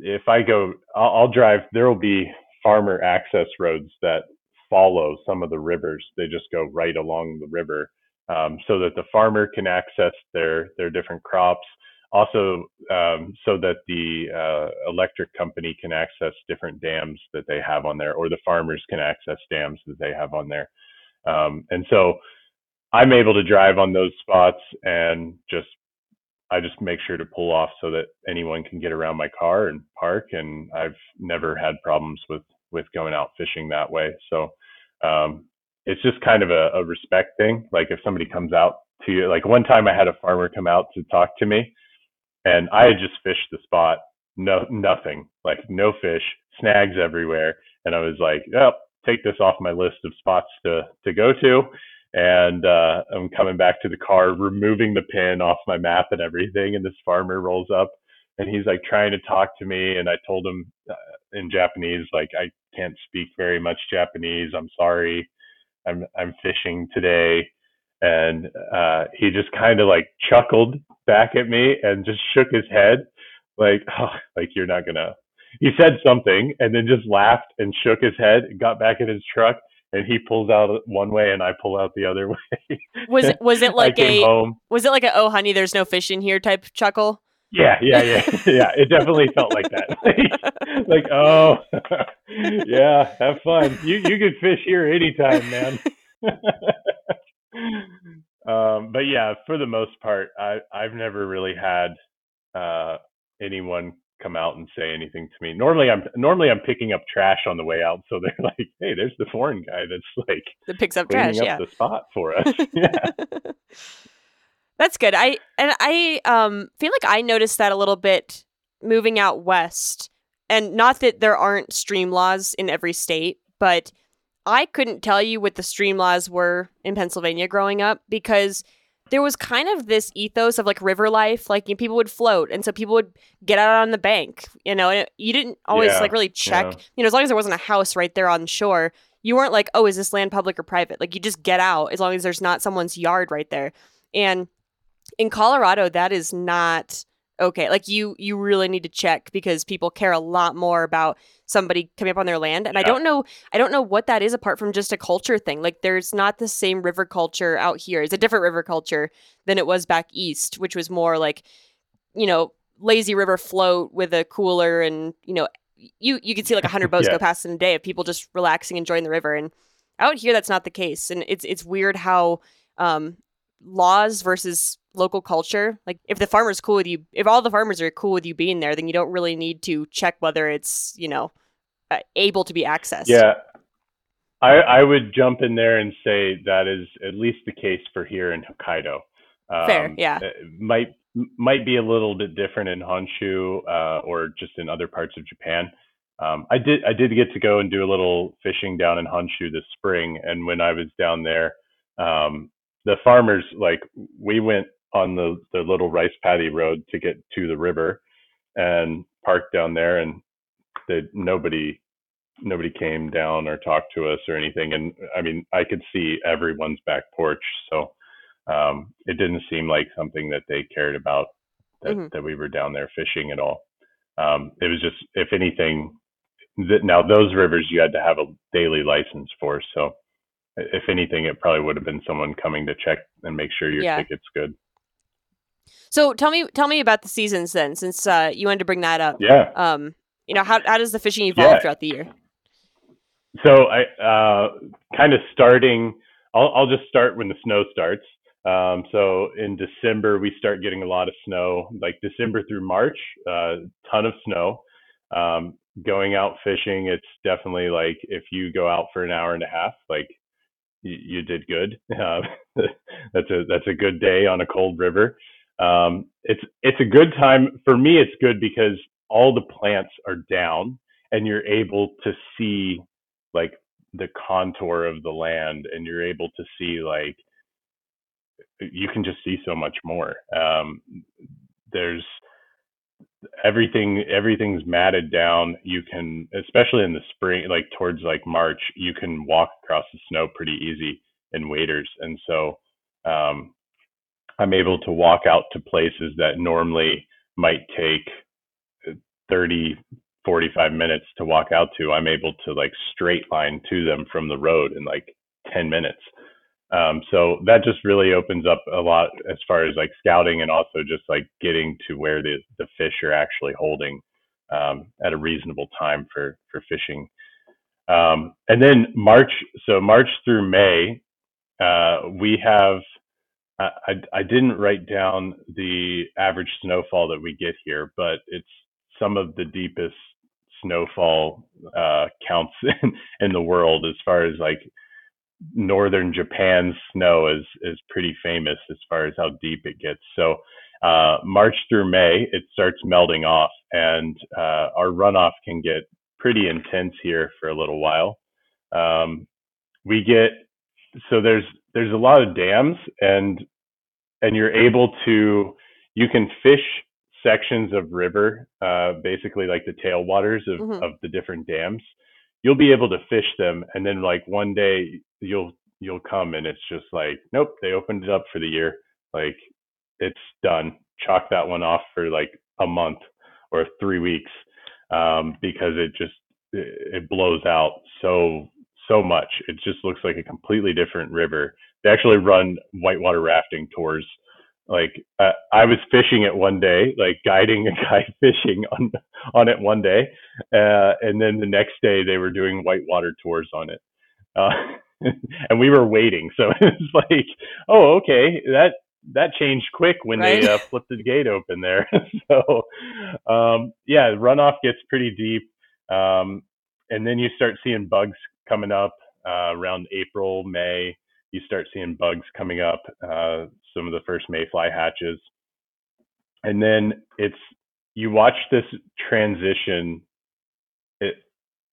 if I go, I'll, I'll drive. There will be farmer access roads that follow some of the rivers. They just go right along the river, um, so that the farmer can access their their different crops also um, so that the uh, electric company can access different dams that they have on there, or the farmers can access dams that they have on there. Um, and so I'm able to drive on those spots and just I just make sure to pull off so that anyone can get around my car and park. And I've never had problems with with going out fishing that way. So um, it's just kind of a, a respect thing. Like if somebody comes out to you, like one time I had a farmer come out to talk to me and I had just fished the spot, no nothing, like no fish, snags everywhere, and I was like, oh, take this off my list of spots to to go to. And uh, I'm coming back to the car, removing the pin off my map and everything. And this farmer rolls up, and he's like trying to talk to me. And I told him uh, in Japanese, like I can't speak very much Japanese. I'm sorry. I'm I'm fishing today and uh, he just kind of like chuckled back at me and just shook his head like oh, like you're not gonna he said something and then just laughed and shook his head and got back in his truck and he pulls out one way and I pull out the other way. was it was it like a home. was it like a oh honey there's no fish in here type chuckle? Yeah, yeah, yeah, yeah. It definitely felt like that. like, oh, yeah, have fun. You you can fish here anytime, man um, but yeah, for the most part, I I've never really had uh, anyone come out and say anything to me. Normally, I'm normally I'm picking up trash on the way out, so they're like, "Hey, there's the foreign guy that's like that picks up trash, up yeah, the spot for us." yeah. That's good. I and I um feel like I noticed that a little bit moving out west. And not that there aren't stream laws in every state, but I couldn't tell you what the stream laws were in Pennsylvania growing up because there was kind of this ethos of like river life like you know, people would float and so people would get out on the bank you know and you didn't always yeah, like really check yeah. you know as long as there wasn't a house right there on shore you weren't like, oh, is this land public or private? Like you just get out as long as there's not someone's yard right there. And in Colorado, that is not okay. Like you you really need to check because people care a lot more about somebody coming up on their land. And yeah. I don't know I don't know what that is apart from just a culture thing. Like there's not the same river culture out here. It's a different river culture than it was back east, which was more like, you know, lazy river float with a cooler and, you know, you you can see like a hundred boats yeah. go past in a day of people just relaxing, and enjoying the river. And out here that's not the case. And it's it's weird how um laws versus local culture. Like if the farmer's cool with you, if all the farmers are cool with you being there, then you don't really need to check whether it's you know uh, able to be accessed. Yeah, I I would jump in there and say that is at least the case for here in Hokkaido. Um, Fair, yeah. might might be a little bit different in Honshu uh, or just in other parts of Japan. Um, I did I did get to go and do a little fishing down in Honshu this spring, and when I was down there, um, the farmers like we went on the the little rice paddy road to get to the river and parked down there and that nobody nobody came down or talked to us or anything and i mean i could see everyone's back porch so um, it didn't seem like something that they cared about that, mm-hmm. that we were down there fishing at all um, it was just if anything that now those rivers you had to have a daily license for so if anything, it probably would have been someone coming to check and make sure your yeah. ticket's good. So tell me, tell me about the seasons then, since uh, you wanted to bring that up. Yeah. Um, you know, how how does the fishing evolve yeah. throughout the year? So I uh, kind of starting. I'll I'll just start when the snow starts. Um, so in December we start getting a lot of snow, like December through March, uh, ton of snow. Um, going out fishing, it's definitely like if you go out for an hour and a half, like you, did good. Uh, that's a that's a good day on a cold river. Um, it's it's a good time for me. It's good because all the plants are down and you're able to see like the contour of the land and you're able to see like you can just see so much more. Um, there's everything everything's matted down. You can especially in the spring like towards like march you can walk across the snow pretty easy in waders. And so um, i'm able to walk out to places that normally might take 30 45 minutes to walk out to. I'm able to like straight line to them from the road in like 10 minutes um, so that just really opens up a lot as far as like scouting and also just like getting to where the, the fish are actually holding um, at a reasonable time for, for fishing. Um, and then March, so March through May, uh, we have, I, I didn't write down the average snowfall that we get here, but it's some of the deepest snowfall uh, counts in, in the world as far as like northern Japan's snow is is pretty famous as far as how deep it gets. So uh, March through May, it starts melting off, and uh, our runoff can get pretty intense here for a little while. Um, we get so there's there's a lot of dams, and and you're able to you can fish sections of river, uh, basically like the tailwaters of, mm-hmm. of the different dams you'll be able to fish them and then like one day you'll you'll come and it's just like nope they opened it up for the year. Like it's done. Chalk that one off for like a month or three weeks um, because it just it blows out so so much. It just looks like a completely different river. They actually run whitewater rafting tours like uh, I was fishing it one day, like guiding a guy fishing on on it one day, uh, and then the next day they were doing whitewater tours on it, uh, and we were waiting. So it's like, oh, okay, that that changed quick when right. they uh, flipped the gate open there. so um, yeah, runoff gets pretty deep, um, and then you start seeing bugs coming up uh, around April, May you start seeing bugs coming up, uh, some of the first mayfly hatches. And then it's, you watch this transition. It,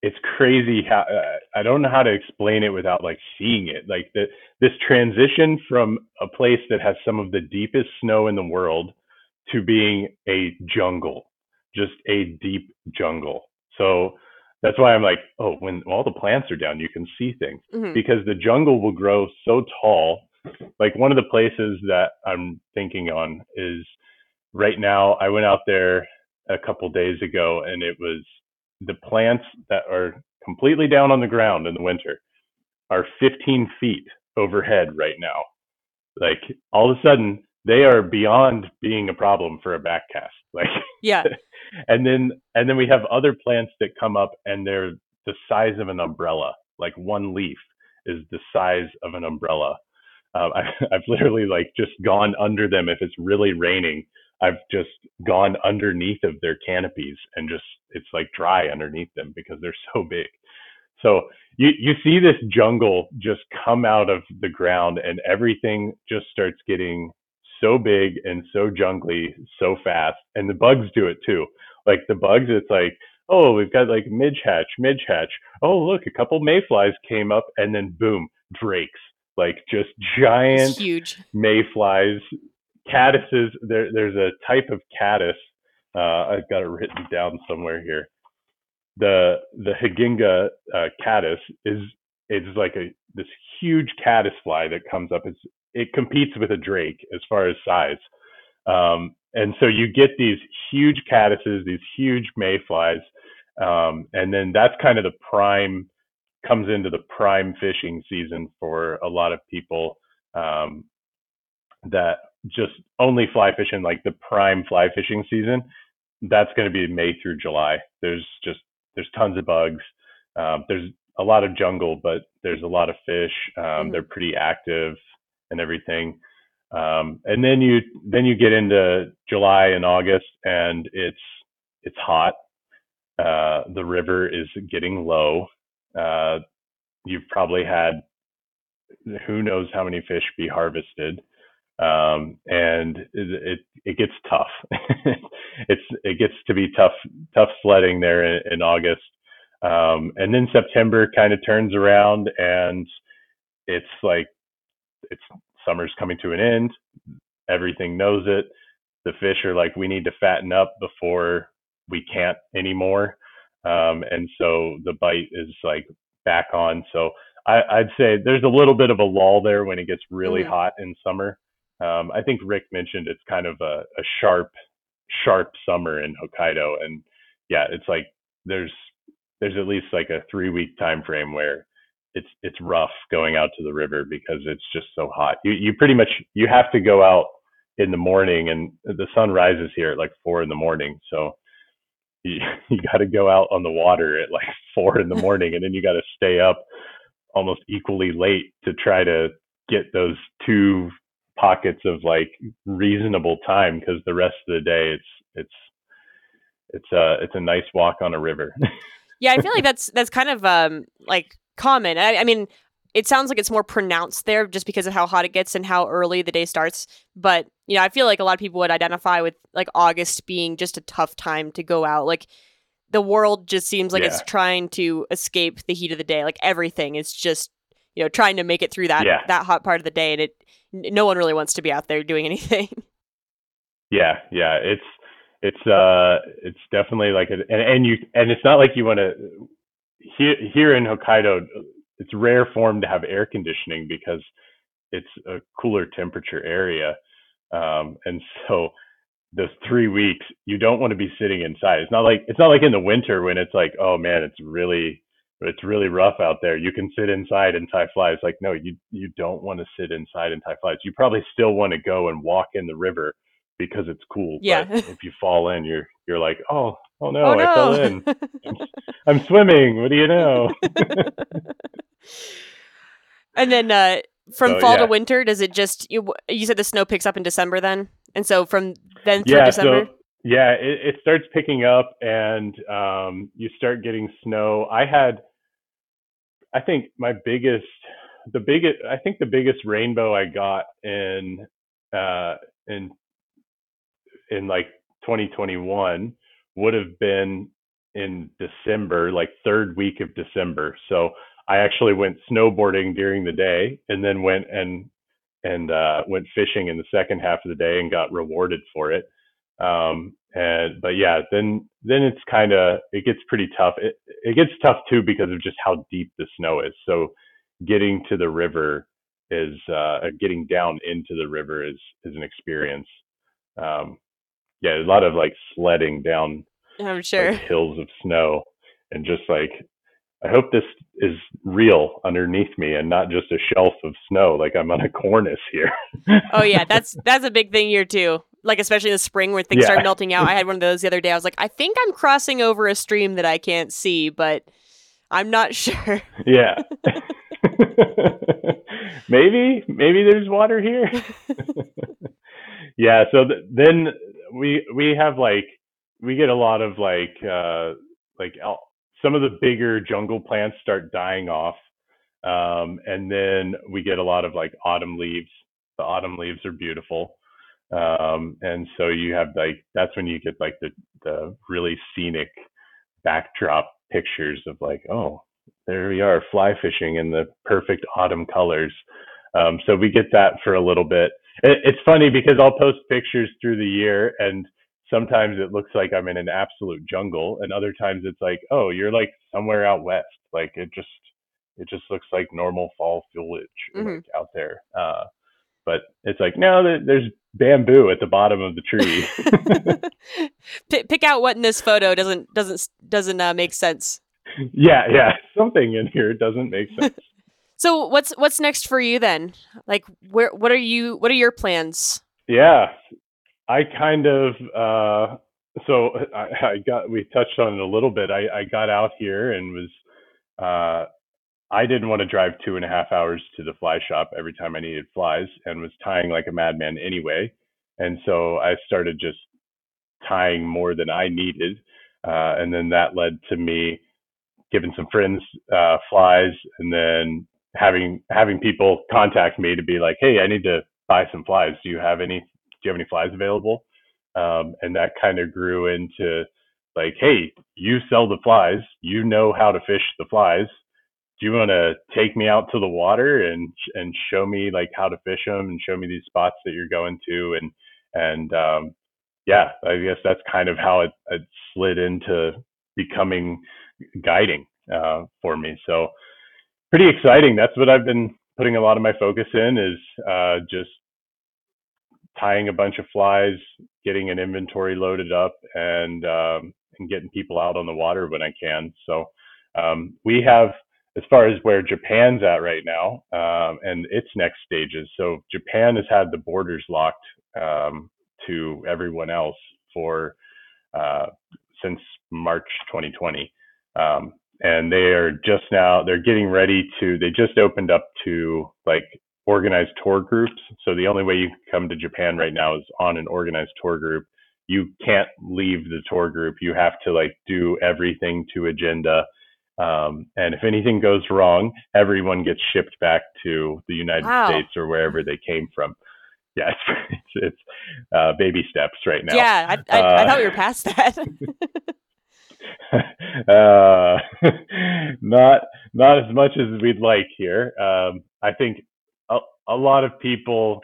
it's crazy how, uh, I don't know how to explain it without like seeing it. Like the, this transition from a place that has some of the deepest snow in the world to being a jungle, just a deep jungle. So that's why I'm like, oh, when all the plants are down, you can see things Mhm. because the jungle will grow so tall. Like one of the places that I'm thinking on is right now. I went out there a couple days ago, and it was the plants that are completely down on the ground in the winter are 15 feet overhead right now. Like all of a sudden, they are beyond being a problem for a backcast. Like Yeah. and then and then we have other plants that come up and they're the size of an umbrella like one leaf is the size of an umbrella uh, I, i've literally like just gone under them if it's really raining. I've just gone underneath of their canopies and just it's like dry underneath them because they're so big. So you you see this jungle just come out of the ground and everything just starts getting so big and so jungly so fast and the bugs do it too. Like the bugs it's like oh we've got like midge hatch midge hatch. Oh look a couple mayflies came up and then boom drakes like just giant It's huge. mayflies caddises there there's a type of caddis uh i've got it written down somewhere here. The the higenaga uh, caddis is it's like a this huge caddis fly that comes up. It's it competes with a drake as far as size. Um, and so you get these huge caddises these huge mayflies um, and then that's kind of the prime comes into the prime fishing season for a lot of people um, that just only fly fishing like the prime fly fishing season that's going to be may through july. There's just there's tons of bugs. Um, there's a lot of jungle but there's a lot of fish. Um, Mhm. they're pretty active and everything. Um, and then you then you get into july and august and it's it's hot. Uh, the river is getting low uh, you've probably had who knows how many fish be harvested um, and it, it it gets tough. it's it gets to be tough tough sledding there in, in August, um, and then September kind of turns around and it's like it's summer's coming to an end. Everything knows it. The fish are like we need to fatten up before we can't anymore, um, and so the bite is like back on. So I, I'd say there's a little bit of a lull there when it gets really Mhm. hot in summer. Um, I think Rick mentioned it's kind of a, a sharp, sharp summer in Hokkaido, and yeah, it's like there's there's at least like a three week time frame where it's it's rough going out to the river because it's just so hot. You you pretty much you have to go out in the morning, and the sun rises here at like four in the morning, so you you got to go out on the water at like four in the morning, and then you got to stay up almost equally late to try to get those two pockets of like reasonable time because the rest of the day it's it's it's a it's a nice walk on a river. Yeah, I feel like that's that's kind of um like common. I, I mean, it sounds like it's more pronounced there just because of how hot it gets and how early the day starts. But you know, I feel like a lot of people would identify with like August being just a tough time to go out. Like the world just seems like it's trying to escape the heat of the day. Like everything is just you know trying to make it through that Yeah. that hot part of the day, and it no one really wants to be out there doing anything. yeah, yeah, it's it's uh it's definitely like a, and and you and it's not like you want to here here in Hokkaido it's rare for them to have air conditioning because it's a cooler temperature area um and so those three weeks you don't want to be sitting inside. It's not like it's not like in the winter when it's like oh man it's really it's really rough out there. You can sit inside and tie flies. Like no you you don't want to sit inside and tie flies. You probably still want to go and walk in the river because it's cool Yeah. but if you fall in you're you're like oh oh no, oh no! i fell in i'm swimming what do you know and then uh, from So, fall yeah. to winter, does it just you, you said the snow picks up in December then, and so from then through yeah December. so yeah it, it starts picking up and um you start getting snow i had i think my biggest the biggest i think the biggest rainbow i got in uh in in like 2021 would have been in december like third week of december so i actually went snowboarding during the day and then went and and uh went fishing in the second half of the day and got rewarded for it Um, and but yeah, then then it's kind of it gets pretty tough. It it gets tough too because of just how deep the snow is. So getting to the river is uh, getting down into the river is is an experience. Um, yeah, a lot of like sledding down I'm sure like, hills of snow and just like I hope this is real underneath me and not just a shelf of snow like I'm on a cornice here. oh yeah, that's that's a big thing here too. Like especially in the spring where things yeah. start melting out. I had one of those the other day. I was like, I think I'm crossing over a stream that I can't see, but I'm not sure. Yeah. maybe maybe there's water here. yeah, so th- then we we have like we get a lot of like uh like some of the bigger jungle plants start dying off. Um, and then we get a lot of like autumn leaves. The autumn leaves are beautiful. Um, and so you have like, that's when you get like the, the really scenic backdrop pictures of like, oh, there we are fly fishing in the perfect autumn colors. Um, so we get that for a little bit. It, it's funny because I'll post pictures through the year and sometimes it looks like I'm in an absolute jungle, and other times it's like, oh, you're like somewhere out west. Like it just it just looks like normal fall foliage mm-hmm. like out there. Uh, but it's like no, there's bamboo at the bottom of the tree. pick, out what in this photo doesn't doesn't doesn't uh, make sense. Yeah, yeah, something in here doesn't make sense. so what's what's next for you then? Like where what are you what are your plans? Yeah, I kind of uh, so I, I, got we touched on it a little bit. I, I got out here and was uh, I didn't want to drive two and a half hours to the fly shop every time I needed flies, and was tying like a madman anyway. And so I started just tying more than I needed, uh, and then that led to me giving some friends uh, flies, and then having having people contact me to be like, "Hey, I need to buy some flies. Do you have any Do you have any flies available? Um, and that kind of grew into like, hey, you sell the flies, you know how to fish the flies. Do you want to take me out to the water and and show me like how to fish them and show me these spots that you're going to and and um, yeah, I guess that's kind of how it, it slid into becoming guiding uh, for me. So pretty exciting. That's what I've been putting a lot of my focus in is uh, just tying a bunch of flies, getting an inventory loaded up, and um, and getting people out on the water when I can. So um, we have, as far as where Japan's at right now, um, and its next stages. So Japan has had the borders locked um, to everyone else for uh, since March 2020. Um, and they are just now they're getting ready to they just opened up to like organized tour groups. So the only way you can come to Japan right now is on an organized tour group. You can't leave the tour group. You have to like do everything to agenda. Um, and if anything goes wrong, everyone gets shipped back to the United wow. States or wherever they came from. Yeah, it's, it's, uh, baby steps right now. Yeah, I, I, uh, I thought we were past that. uh, not not as much as we'd like here. Um, I think a, a lot of people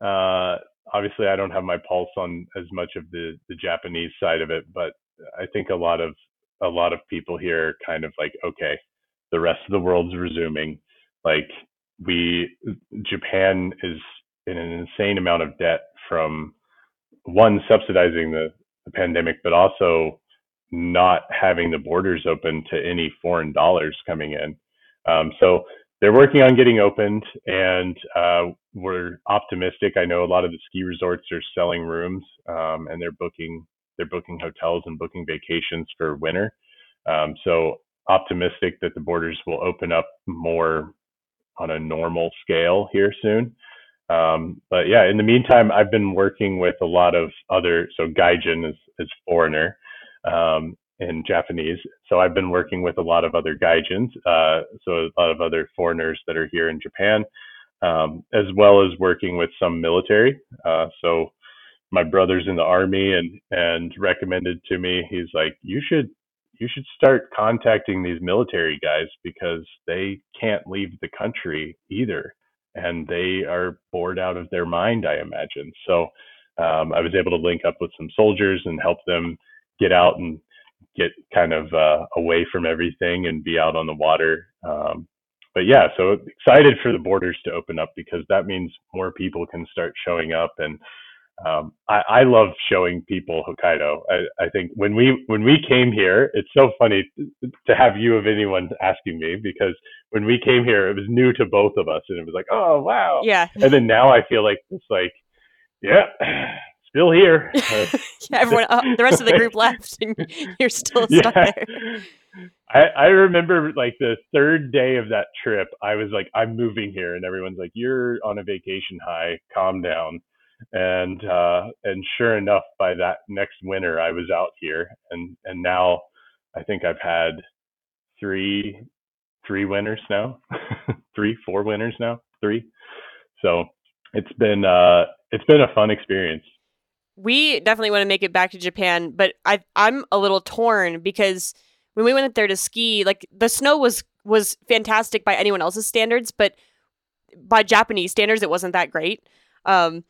uh, obviously I don't have my pulse on as much of the the Japanese side of it, but I think a lot of a lot of people here kind of like okay, the rest of the world's resuming. Like we Japan is in an insane amount of debt from one subsidizing the, the pandemic, but also not having the borders open to any foreign dollars coming in. Um, so they're working on getting opened and uh, we're optimistic. I know a lot of the ski resorts are selling rooms um, and they're booking they're booking hotels and booking vacations for winter. Um, so optimistic that the borders will open up more on a normal scale here soon. Um, but yeah, in the meantime, I've been working with a lot of other. So Gaijin is, is foreigner, um, in Japanese. So I've been working with a lot of other gaijins, uh, so a lot of other foreigners that are here in Japan, um, as well as working with some military. Uh, so my brother's in the army and and recommended to me. He's like, you should you should start contacting these military guys because they can't leave the country either, and they are bored out of their mind, I imagine. So um, I was able to link up with some soldiers and help them get out and get kind of uh, away from everything and be out on the water. Um, but yeah, so excited for the borders to open up because that means more people can start showing up and um, I, I love showing people Hokkaido. I, I think when we when we came here, it's so funny to have you of anyone asking me because when we came here, it was new to both of us, and it was like, oh wow, Yeah. And then now I feel like it's like, yeah, still here. Uh, yeah, everyone, uh, the rest of the group left, and you're still stuck yeah. there. I, I remember like the third day of that trip, I was like, I'm moving here, and everyone's like, you're on a vacation high, calm down. And uh, and sure enough, by that next winter, I was out here, and and now I think I've had three three winters now, three four winters now, three. So it's been uh, it's been a fun experience. We definitely want to make it back to Japan, but I I'm a little torn because when we went up there to ski, like the snow was was fantastic by anyone else's standards, but by Japanese standards, it wasn't that great. Um,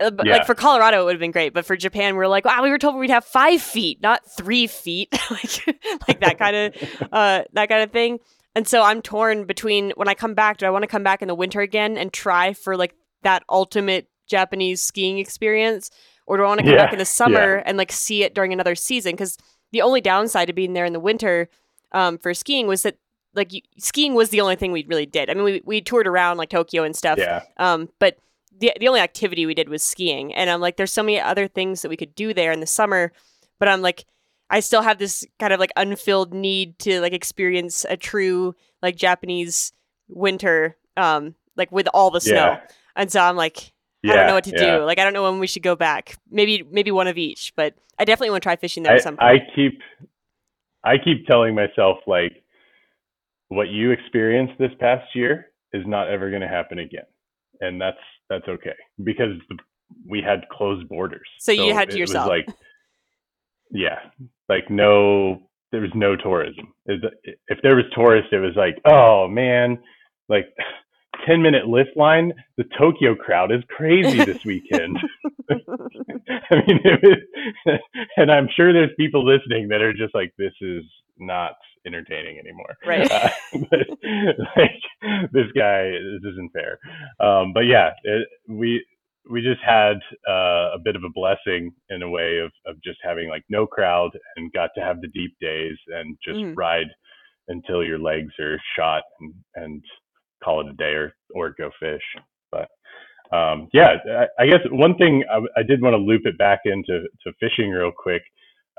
uh, Yeah. like for Colorado, it would have been great, but for Japan, we are like, wow, we were told we'd have five feet, not three feet, like like that kind of uh, that kind of thing. And so I'm torn between when I come back, do I want to come back in the winter again and try for like that ultimate Japanese skiing experience, or do I want to come Yeah, back in the summer and like see it during another season? Because the only downside of being there in the winter um, for skiing was that like you, skiing was the only thing we really did. I mean, we we toured around like Tokyo and stuff, Yeah, um, but the the only activity we did was skiing, and I'm like, there's so many other things that we could do there in the summer, but I'm like, I still have this kind of like unfilled need to like experience a true like Japanese winter, um, like with all the snow, yeah, and so I'm like, I don't know what to yeah. do. Like, I don't know when we should go back. Maybe maybe one of each, but I definitely want to try fishing there I, at some I keep I keep telling myself like what you experienced this past year is not ever going to happen again, and that's that's okay because the, we had closed borders. So you had to yourself. like, yeah, like no, there was no tourism. Is- If there was tourists, it was like, oh man, like. 10 minute lift line, the Tokyo crowd is crazy this weekend. I mean, it was, and I'm sure there's people listening that are just like, this is not entertaining anymore. Right. Uh, but like, this guy, this isn't fair. Um, but yeah, it, we we just had uh, a bit of a blessing in a way of of just having like no crowd and got to have the deep days and just Mhm. ride until your legs are shot and and call it a day or or go fish. But um, yeah, I, I guess one thing I, I did want to loop it back into to fishing real quick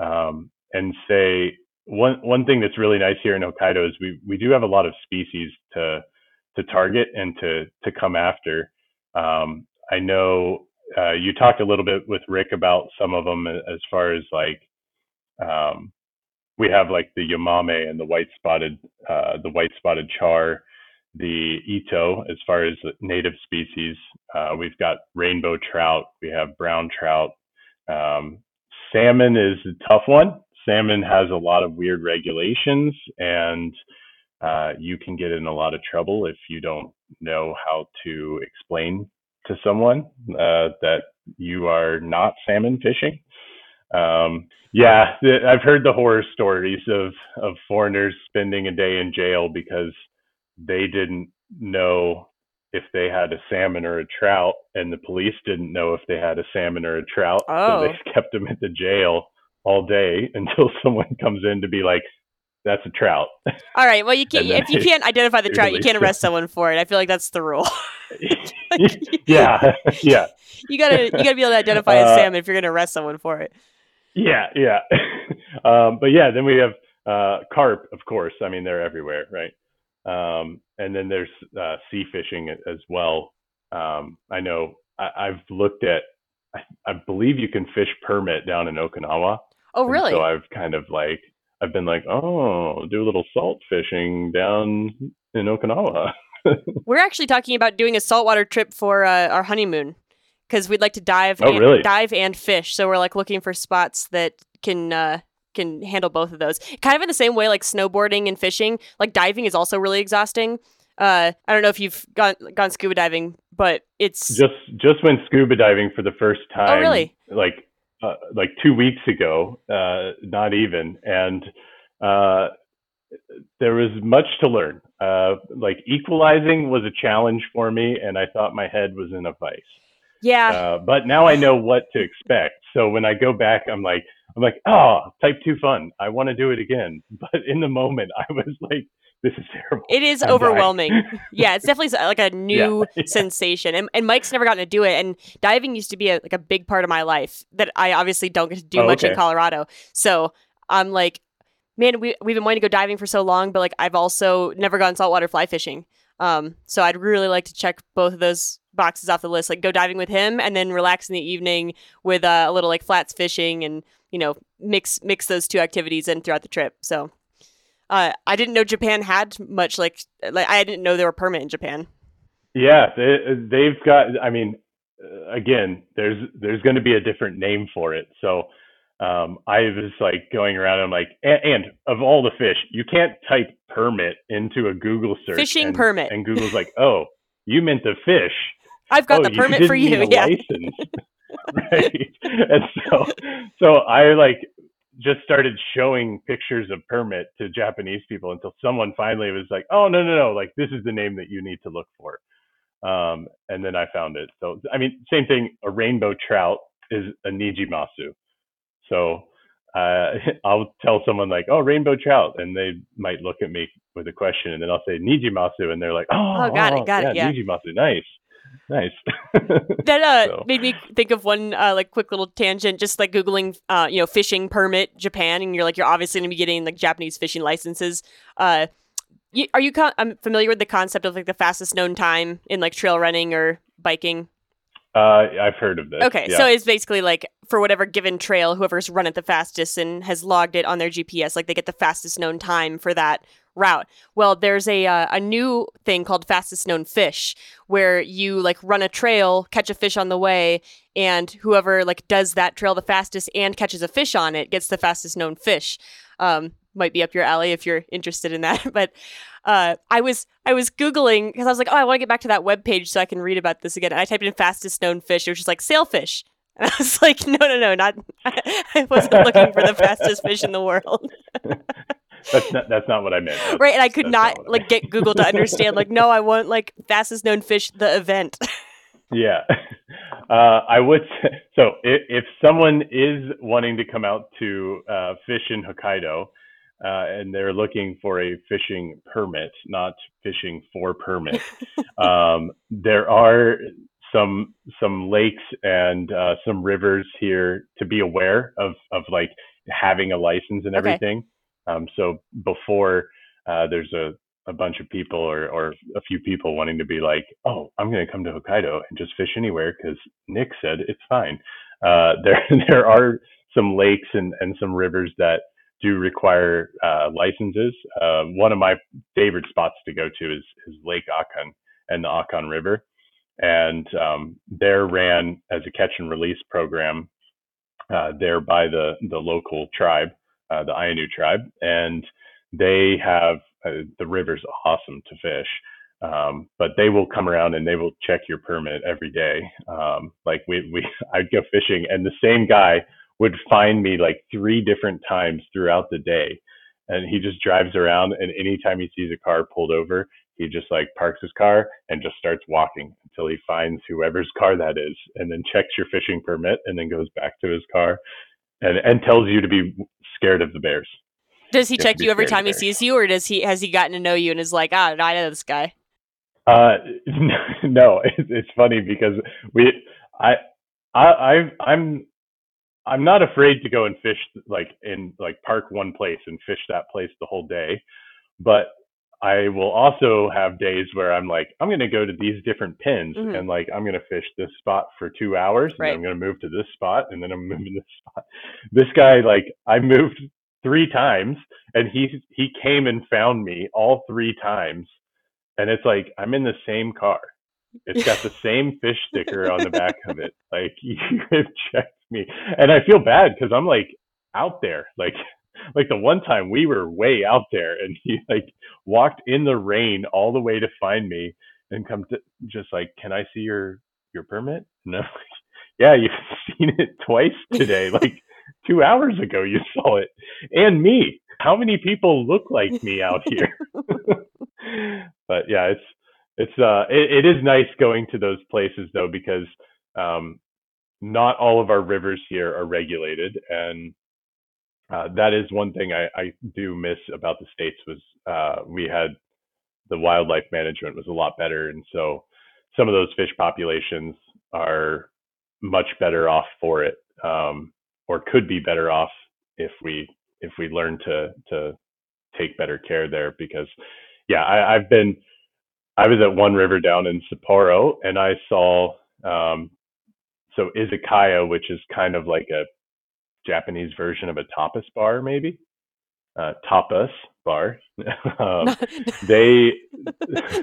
um, and say one one thing that's really nice here in Hokkaido is we we do have a lot of species to to target and to to come after. Um, I know uh, you talked a little bit with Rick about some of them as far as like um, we have like the yamame and the white spotted uh, the white spotted char the ito as far as native species. Uh, we've got rainbow trout, we have brown trout. Um, salmon is a tough one. Salmon has a lot of weird regulations, and uh, you can get in a lot of trouble if you don't know how to explain to someone uh, that you are not salmon fishing. Um, yeah, I've heard the horror stories of of foreigners spending a day in jail because they didn't know if they had a salmon or a trout, and the police didn't know if they had a salmon or a trout. So Oh. they kept them at the jail all day until someone comes in to be like, "That's a trout." All right. Well, you can't if you can't identify the trout, you can't arrest someone for it. I feel like that's the rule. yeah, yeah, You gotta you gotta be able to identify a Uh, salmon if you're gonna arrest someone for it. yeah, yeah. um, but yeah, then we have uh, carp, of course. I mean, they're everywhere, right? Um, and then there's uh, sea fishing as well. Um, I know I, I've looked at. I, I believe you can fish permit down in Okinawa. Oh, And really? So I've kind of like I've been like, oh, do a little salt fishing down in Okinawa. We're actually talking about doing a saltwater trip for uh, our honeymoon because we'd like to dive. Oh, and, really? Dive and fish. So we're like looking for spots that can uh, can handle both of those. Kind of in the same way like snowboarding and fishing. Like diving is also really exhausting. Uh, I don't know if you've gone gone scuba diving, but it's just just went scuba diving for the first time. Oh, really? Like uh, like two weeks ago, uh, not even, and uh, there was much to learn. Uh, like equalizing was a challenge for me, and I thought my head was in a vice. Yeah. Uh, but now I know what to expect. So when I go back, I'm like, I'm like, oh, type two fun. I want to do it again. But in the moment, I was like, this is terrible. It is I'm overwhelming. yeah, it's definitely like a new Yeah. sensation. And, and Mike's never gotten to do it. And diving used to be a, like a big part of my life that I obviously don't get to do Oh, much in. Colorado. So I'm like, man, we, we've been wanting to go diving for so long, but like I've also never gone saltwater fly fishing. Um, so I'd really like to check both of those boxes off the list, like go diving with him and then relax in the evening with uh, a little like flats fishing and, you know, mix, mix those two activities in throughout the trip. So uh, I didn't know Japan had much like like I didn't know they were permanent in Japan. Yeah, they, they've got. I mean, again, there's there's going to be a different name for it. So um, I was like going around. I'm like, and, and of all the fish, you can't type permit into a Google search. Fishing and, permit. And Google's like, oh, you meant the fish. I've got oh, the permit for you. need a Yeah. license. right. And so, so I like just started showing pictures of permit to Japanese people until someone finally was like, "Oh no, no, no! Like this is the name that you need to look for." Um, and then I found it. So I mean, same thing. A rainbow trout is a nijimasu. So uh, I'll tell someone like, "Oh, rainbow trout," and they might look at me with a question, and then I'll say nijimasu, and they're like, "Oh, Oh, got it, got it, yeah. nijimasu, nice, nice." That uh So- made me think of one uh, like quick little tangent, just like googling uh you know fishing permit Japan, and you're like you're obviously gonna be getting like Japanese fishing licenses. Uh, you, are you con- I'm familiar with the concept of like the fastest known time in like trail running or biking? Uh, I've heard of this. Okay, yeah. so it's basically like for whatever given trail, whoever's run it the fastest and has logged it on their GPS, like they get the fastest known time for that route. Well, there's a uh, a new thing called fastest known fish, where you like run a trail, catch a fish on the way, and whoever like does that trail the fastest and catches a fish on it gets the fastest known fish. Um, might be up your alley if you're interested in that, but. Uh, I was I was googling because I was like, oh, I want to get back to that web page so I can read about this again. And I typed in fastest known fish. It was just like sailfish, and I was like, no, no, no, not. I wasn't looking for the fastest fish in the world, that's not that's not what I meant. That's- right? And I could not I like get Google to understand. Like, no, I want like fastest known fish, the event. Yeah, uh, I would. Say, so if, if someone is wanting to come out to uh, fish in Hokkaido, uh, and they're looking for a fishing permit, not fishing for permit, um, there are some some lakes and uh, some rivers here to be aware of of like having a license and Okay. Um, so before uh, there's a a bunch of people or, or a few people wanting to be like, oh, I'm going to come to Hokkaido and just fish anywhere because Nick said it's fine. Uh, there, there are some lakes and, and some rivers that do require uh, licenses. Um, one of my favorite spots to go to is, is Lake Akan and the Akan River. And um, they're ran as a catch and release program uh, there by the, the local tribe, uh, the Ainu tribe. And they have uh, the river's awesome to fish. Um, but they will come around and they will check your permit every day. Um, like we, we, I'd go fishing and the same guy would find me like three different times throughout the day. And he just drives around and anytime he sees a car pulled over, he just like parks his car and just starts walking until he finds whoever's car that is and then checks your fishing permit and then goes back to his car and, and tells you to be scared of the bears. Does he You check you every time he sees you, or does he has he gotten to know you and is like, ah, I know this guy? Uh, no, it's, it's funny because we, I, I, I, I'm, I'm not afraid to go and fish like in like park one place and fish that place the whole day, but I will also have days where I'm like, I'm going to go to these different pins Mhm. and like I'm going to fish this spot for two hours, and Right. I'm going to move to this spot, and then I'm moving this spot. This guy, like, I moved three times, and he he came and found me all three times, and it's like I'm in the same car. It's got the same fish sticker on the back of it. Like you have checked me, and I feel bad because I'm like out there, like like the one time we were way out there and he like walked in the rain all the way to find me and come to just like, can I see your your permit? No, like, yeah, you've seen it twice today. like two hours ago, you saw it, and me. How many people look like me out here? but yeah, it's it's uh it, it is nice going to those places though because um not all of our rivers here are regulated and uh, that is one thing I, I do miss about the states was uh, we had the wildlife management was a lot better and so some of those fish populations are much better off for it um, or could be better off if we if we learn to to take better care there because yeah I, I've been I was at one river down in Sapporo and I saw um, so izakaya, which is kind of like a Japanese version of a tapas bar, maybe uh, tapas bar. um, they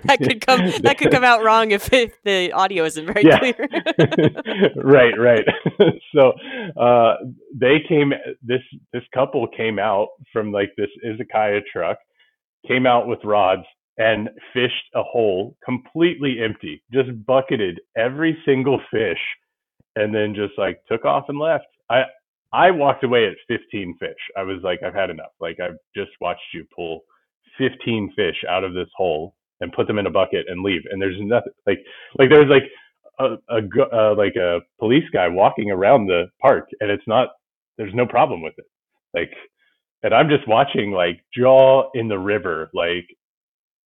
that could come that could come out wrong if, if the audio isn't very Yeah. clear. right, right. so uh, they came. This this couple came out from like this izakaya truck, came out with rods and fished a hole completely empty, just bucketed every single fish, and then just like took off and left. I I walked away at 15 fish. I was like, I've had enough. Like I've just watched you pull 15 fish out of this hole and put them in a bucket and leave. And there's nothing like like there's like a, a uh, like a police guy walking around the park, and it's not there's no problem with it. Like, and I'm just watching like jaw in the river. Like,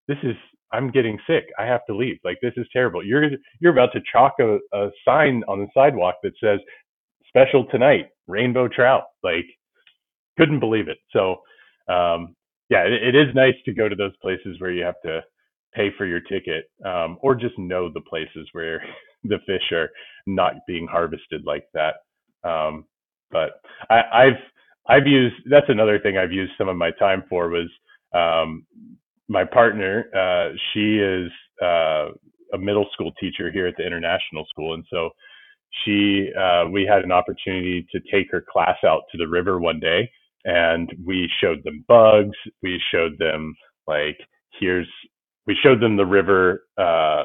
this is I'm getting sick. I have to leave. Like, this is terrible. You're you're about to chalk a, a sign on the sidewalk that says special tonight, rainbow trout. Like, couldn't believe it. So, um, yeah, it, it is nice to go to those places where you have to pay for your ticket, um, or just know the places where the fish are not being harvested like that. Um, but I, I've I've used that's another thing I've used some of my time for was um, my partner. Uh, she is uh, a middle school teacher here at the international school, and so she uh, we had an opportunity to take her class out to the river one day and we showed them bugs. We showed them like here's we showed them the river uh,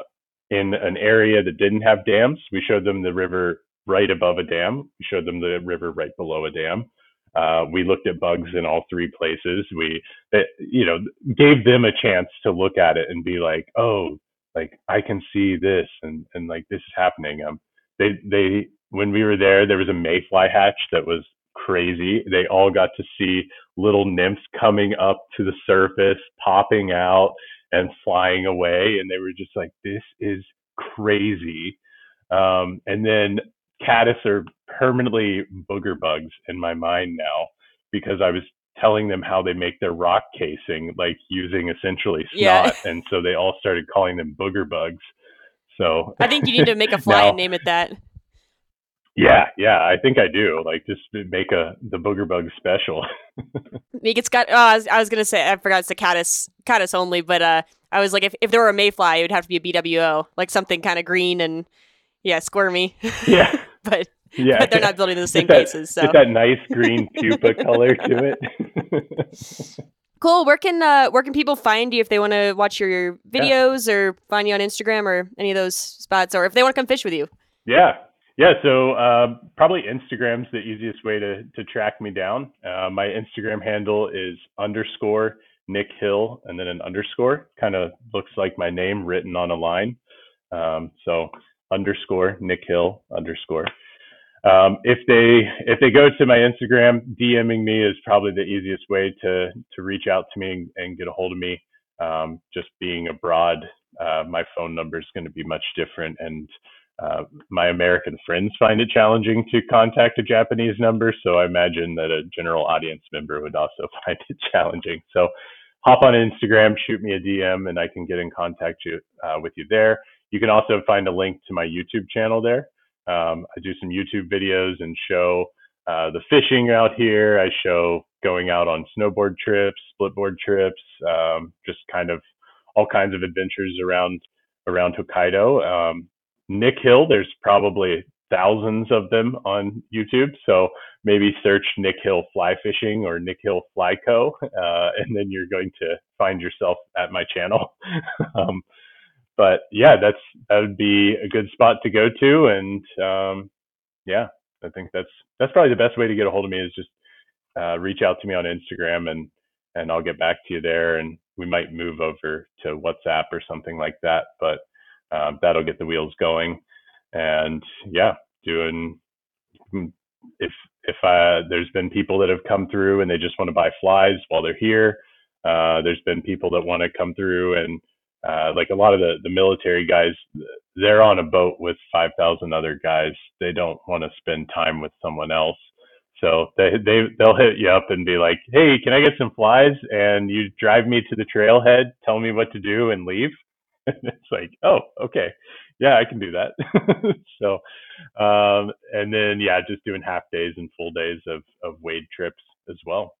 in an area that didn't have dams. We showed them the river right above a dam. We showed them the river right below a dam. Uh, we looked at bugs in all three places. We it, you know gave them a chance to look at it and be like oh like i can see this and and like this is happening. Um they they when we were there there was a mayfly hatch that was crazy. They all got to see little nymphs coming up to the surface popping out and flying away and they were just like this is crazy. Um and then caddis are permanently booger bugs in my mind now because i was telling them how they make their rock casing like using essentially snot Yeah. and so they all started calling them booger bugs so I think you need to make a fly Now- and name it that. Yeah, yeah, I think I do. Like just make a the booger bug special. Make it's got. Oh, I was, I was gonna say I forgot it's a caddis caddis only, but uh, I was like, if, if there were a mayfly, it would have to be a BWO, like something kind of green and yeah, squirmy. yeah, but yeah. but they're not building the same that- cases. So Get that nice green pupa color to it. Cool. Where can uh, where can people find you if they want to watch your, your videos or find you on Instagram or any of those spots, or if they want to come fish with you? yeah, yeah. So um, probably Instagram's the easiest way to to track me down. Uh, my Instagram handle is underscore Nick Hill and then an underscore. Kind of looks like my name written on a line. Um, so underscore Nick Hill underscore. Um, if they if they go to my Instagram, DMing me is probably the easiest way to to reach out to me and, and get a hold of me. Um, just being abroad, uh, my phone number is going to be much different, and uh, my American friends find it challenging to contact a Japanese number. So I imagine that a general audience member would also find it challenging. So hop on Instagram, shoot me a DM, and I can get in contact you, uh, with you there. You can also find a link to my YouTube channel there. Um, I do some YouTube videos and show uh, the fishing out here. I show going out on snowboard trips, splitboard trips, um, just kind of all kinds of adventures around around Hokkaido. Um, Nick Hill, there's probably thousands of them on YouTube. So maybe search Nick Hill Fly Fishing or Nick Hill Fly Co. Uh, and then you're going to find yourself at my channel. um, but yeah, that's that would be a good spot to go to. And um, yeah, I think that's that's probably the best way to get a hold of me is just uh, reach out to me on Instagram and and I'll get back to you there. And we might move over to WhatsApp or something like that. But um, that'll get the wheels going. And yeah, doing mm, if if uh, there's been people that have come through and they just want to buy flies while they're here. Uh, there's been people that want to come through and uh, like a lot of the, the military guys, they're on a boat with 5,000 other guys. They don't want to spend time with someone else. So they, they, they'll hit you up and be like, Hey, can I get some flies? And you drive me to the trailhead, tell me what to do and leave. it's like, Oh, okay. Yeah, I can do that. so, um, and then, yeah, just doing half days and full days of, of wade trips as well.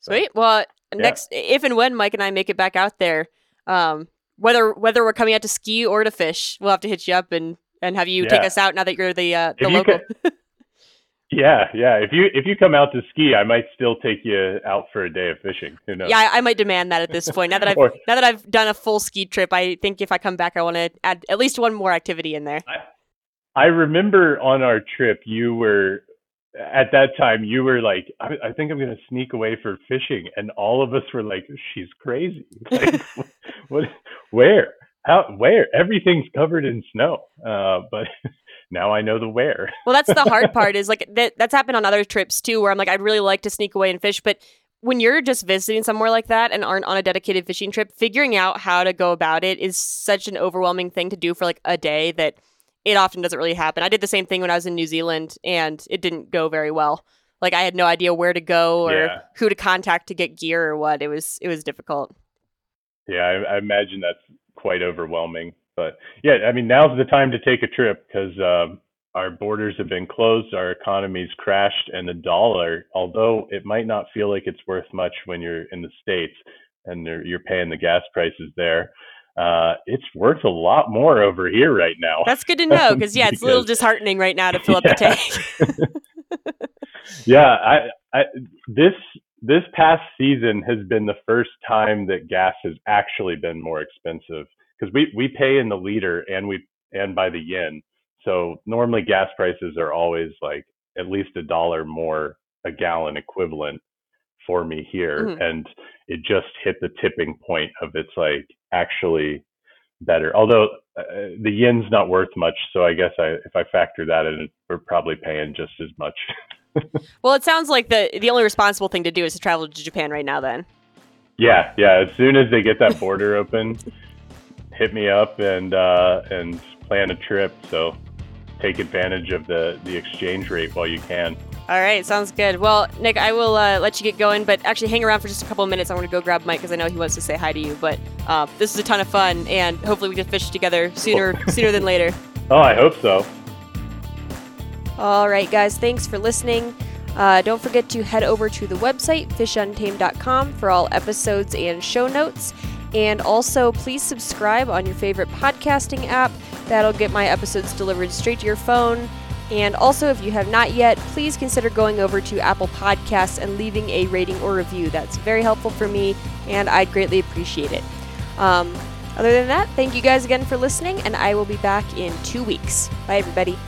Sweet. Well, next, yeah. if and when Mike and I make it back out there, um, whether whether we're coming out to ski or to fish, we'll have to hit you up and and have you yeah. take us out now that you're the uh, the local. yeah, yeah. If you if you come out to ski, I might still take you out for a day of fishing. Who knows? Yeah, I, I might demand that at this point. Now that I've or, now that I've done a full ski trip, I think if I come back, I want to add at least one more activity in there. I, I remember on our trip, you were at that time you were like I, I, think i'm going to sneak away for fishing and all of us were like she's crazy like, what where how where everything's covered in snow uh, but now i know the where well that's the hard part is like that, that's happened on other trips too where i'm like i'd really like to sneak away and fish but when you're just visiting somewhere like that and aren't on a dedicated fishing trip figuring out how to go about it is such an overwhelming thing to do for like a day that it often doesn't really happen. I did the same thing when I was in New Zealand and it didn't go very well. Like I had no idea where to go or yeah. who to contact to get gear or what. It was it was difficult. Yeah, I, I imagine that's quite overwhelming. But yeah, I mean now's the time to take a trip because um, our borders have been closed, our economy's crashed, and the dollar, although it might not feel like it's worth much when you're in the states and you're paying the gas prices there, uh, it's worth a lot more over here right now. That's good to know because yeah, it's a little disheartening right now to fill up the tank. yeah, I, I this this past season has been the first time that gas has actually been more expensive because we we pay in the liter and we and by the yen. So normally gas prices are always like at least a dollar more a gallon equivalent for me here mm-hmm. and it just hit the tipping point of it's like actually better although uh, the yen's not worth much so i guess I, if i factor that in we're probably paying just as much well it sounds like the the only responsible thing to do is to travel to japan right now then yeah yeah as soon as they get that border open hit me up and uh and plan a trip so take advantage of the the exchange rate while you can all right, sounds good. Well, Nick, I will uh, let you get going, but actually hang around for just a couple of minutes. I want to go grab Mike because I know he wants to say hi to you. But uh, this is a ton of fun, and hopefully we can fish together sooner sooner than later. Oh, I hope so. All right, guys, thanks for listening. Uh, don't forget to head over to the website fishuntamed.com for all episodes and show notes. And also, please subscribe on your favorite podcasting app. That'll get my episodes delivered straight to your phone. And also, if you have not yet, please consider going over to Apple Podcasts and leaving a rating or review. That's very helpful for me, and I'd greatly appreciate it. Um, other than that, thank you guys again for listening, and I will be back in two weeks. Bye, everybody.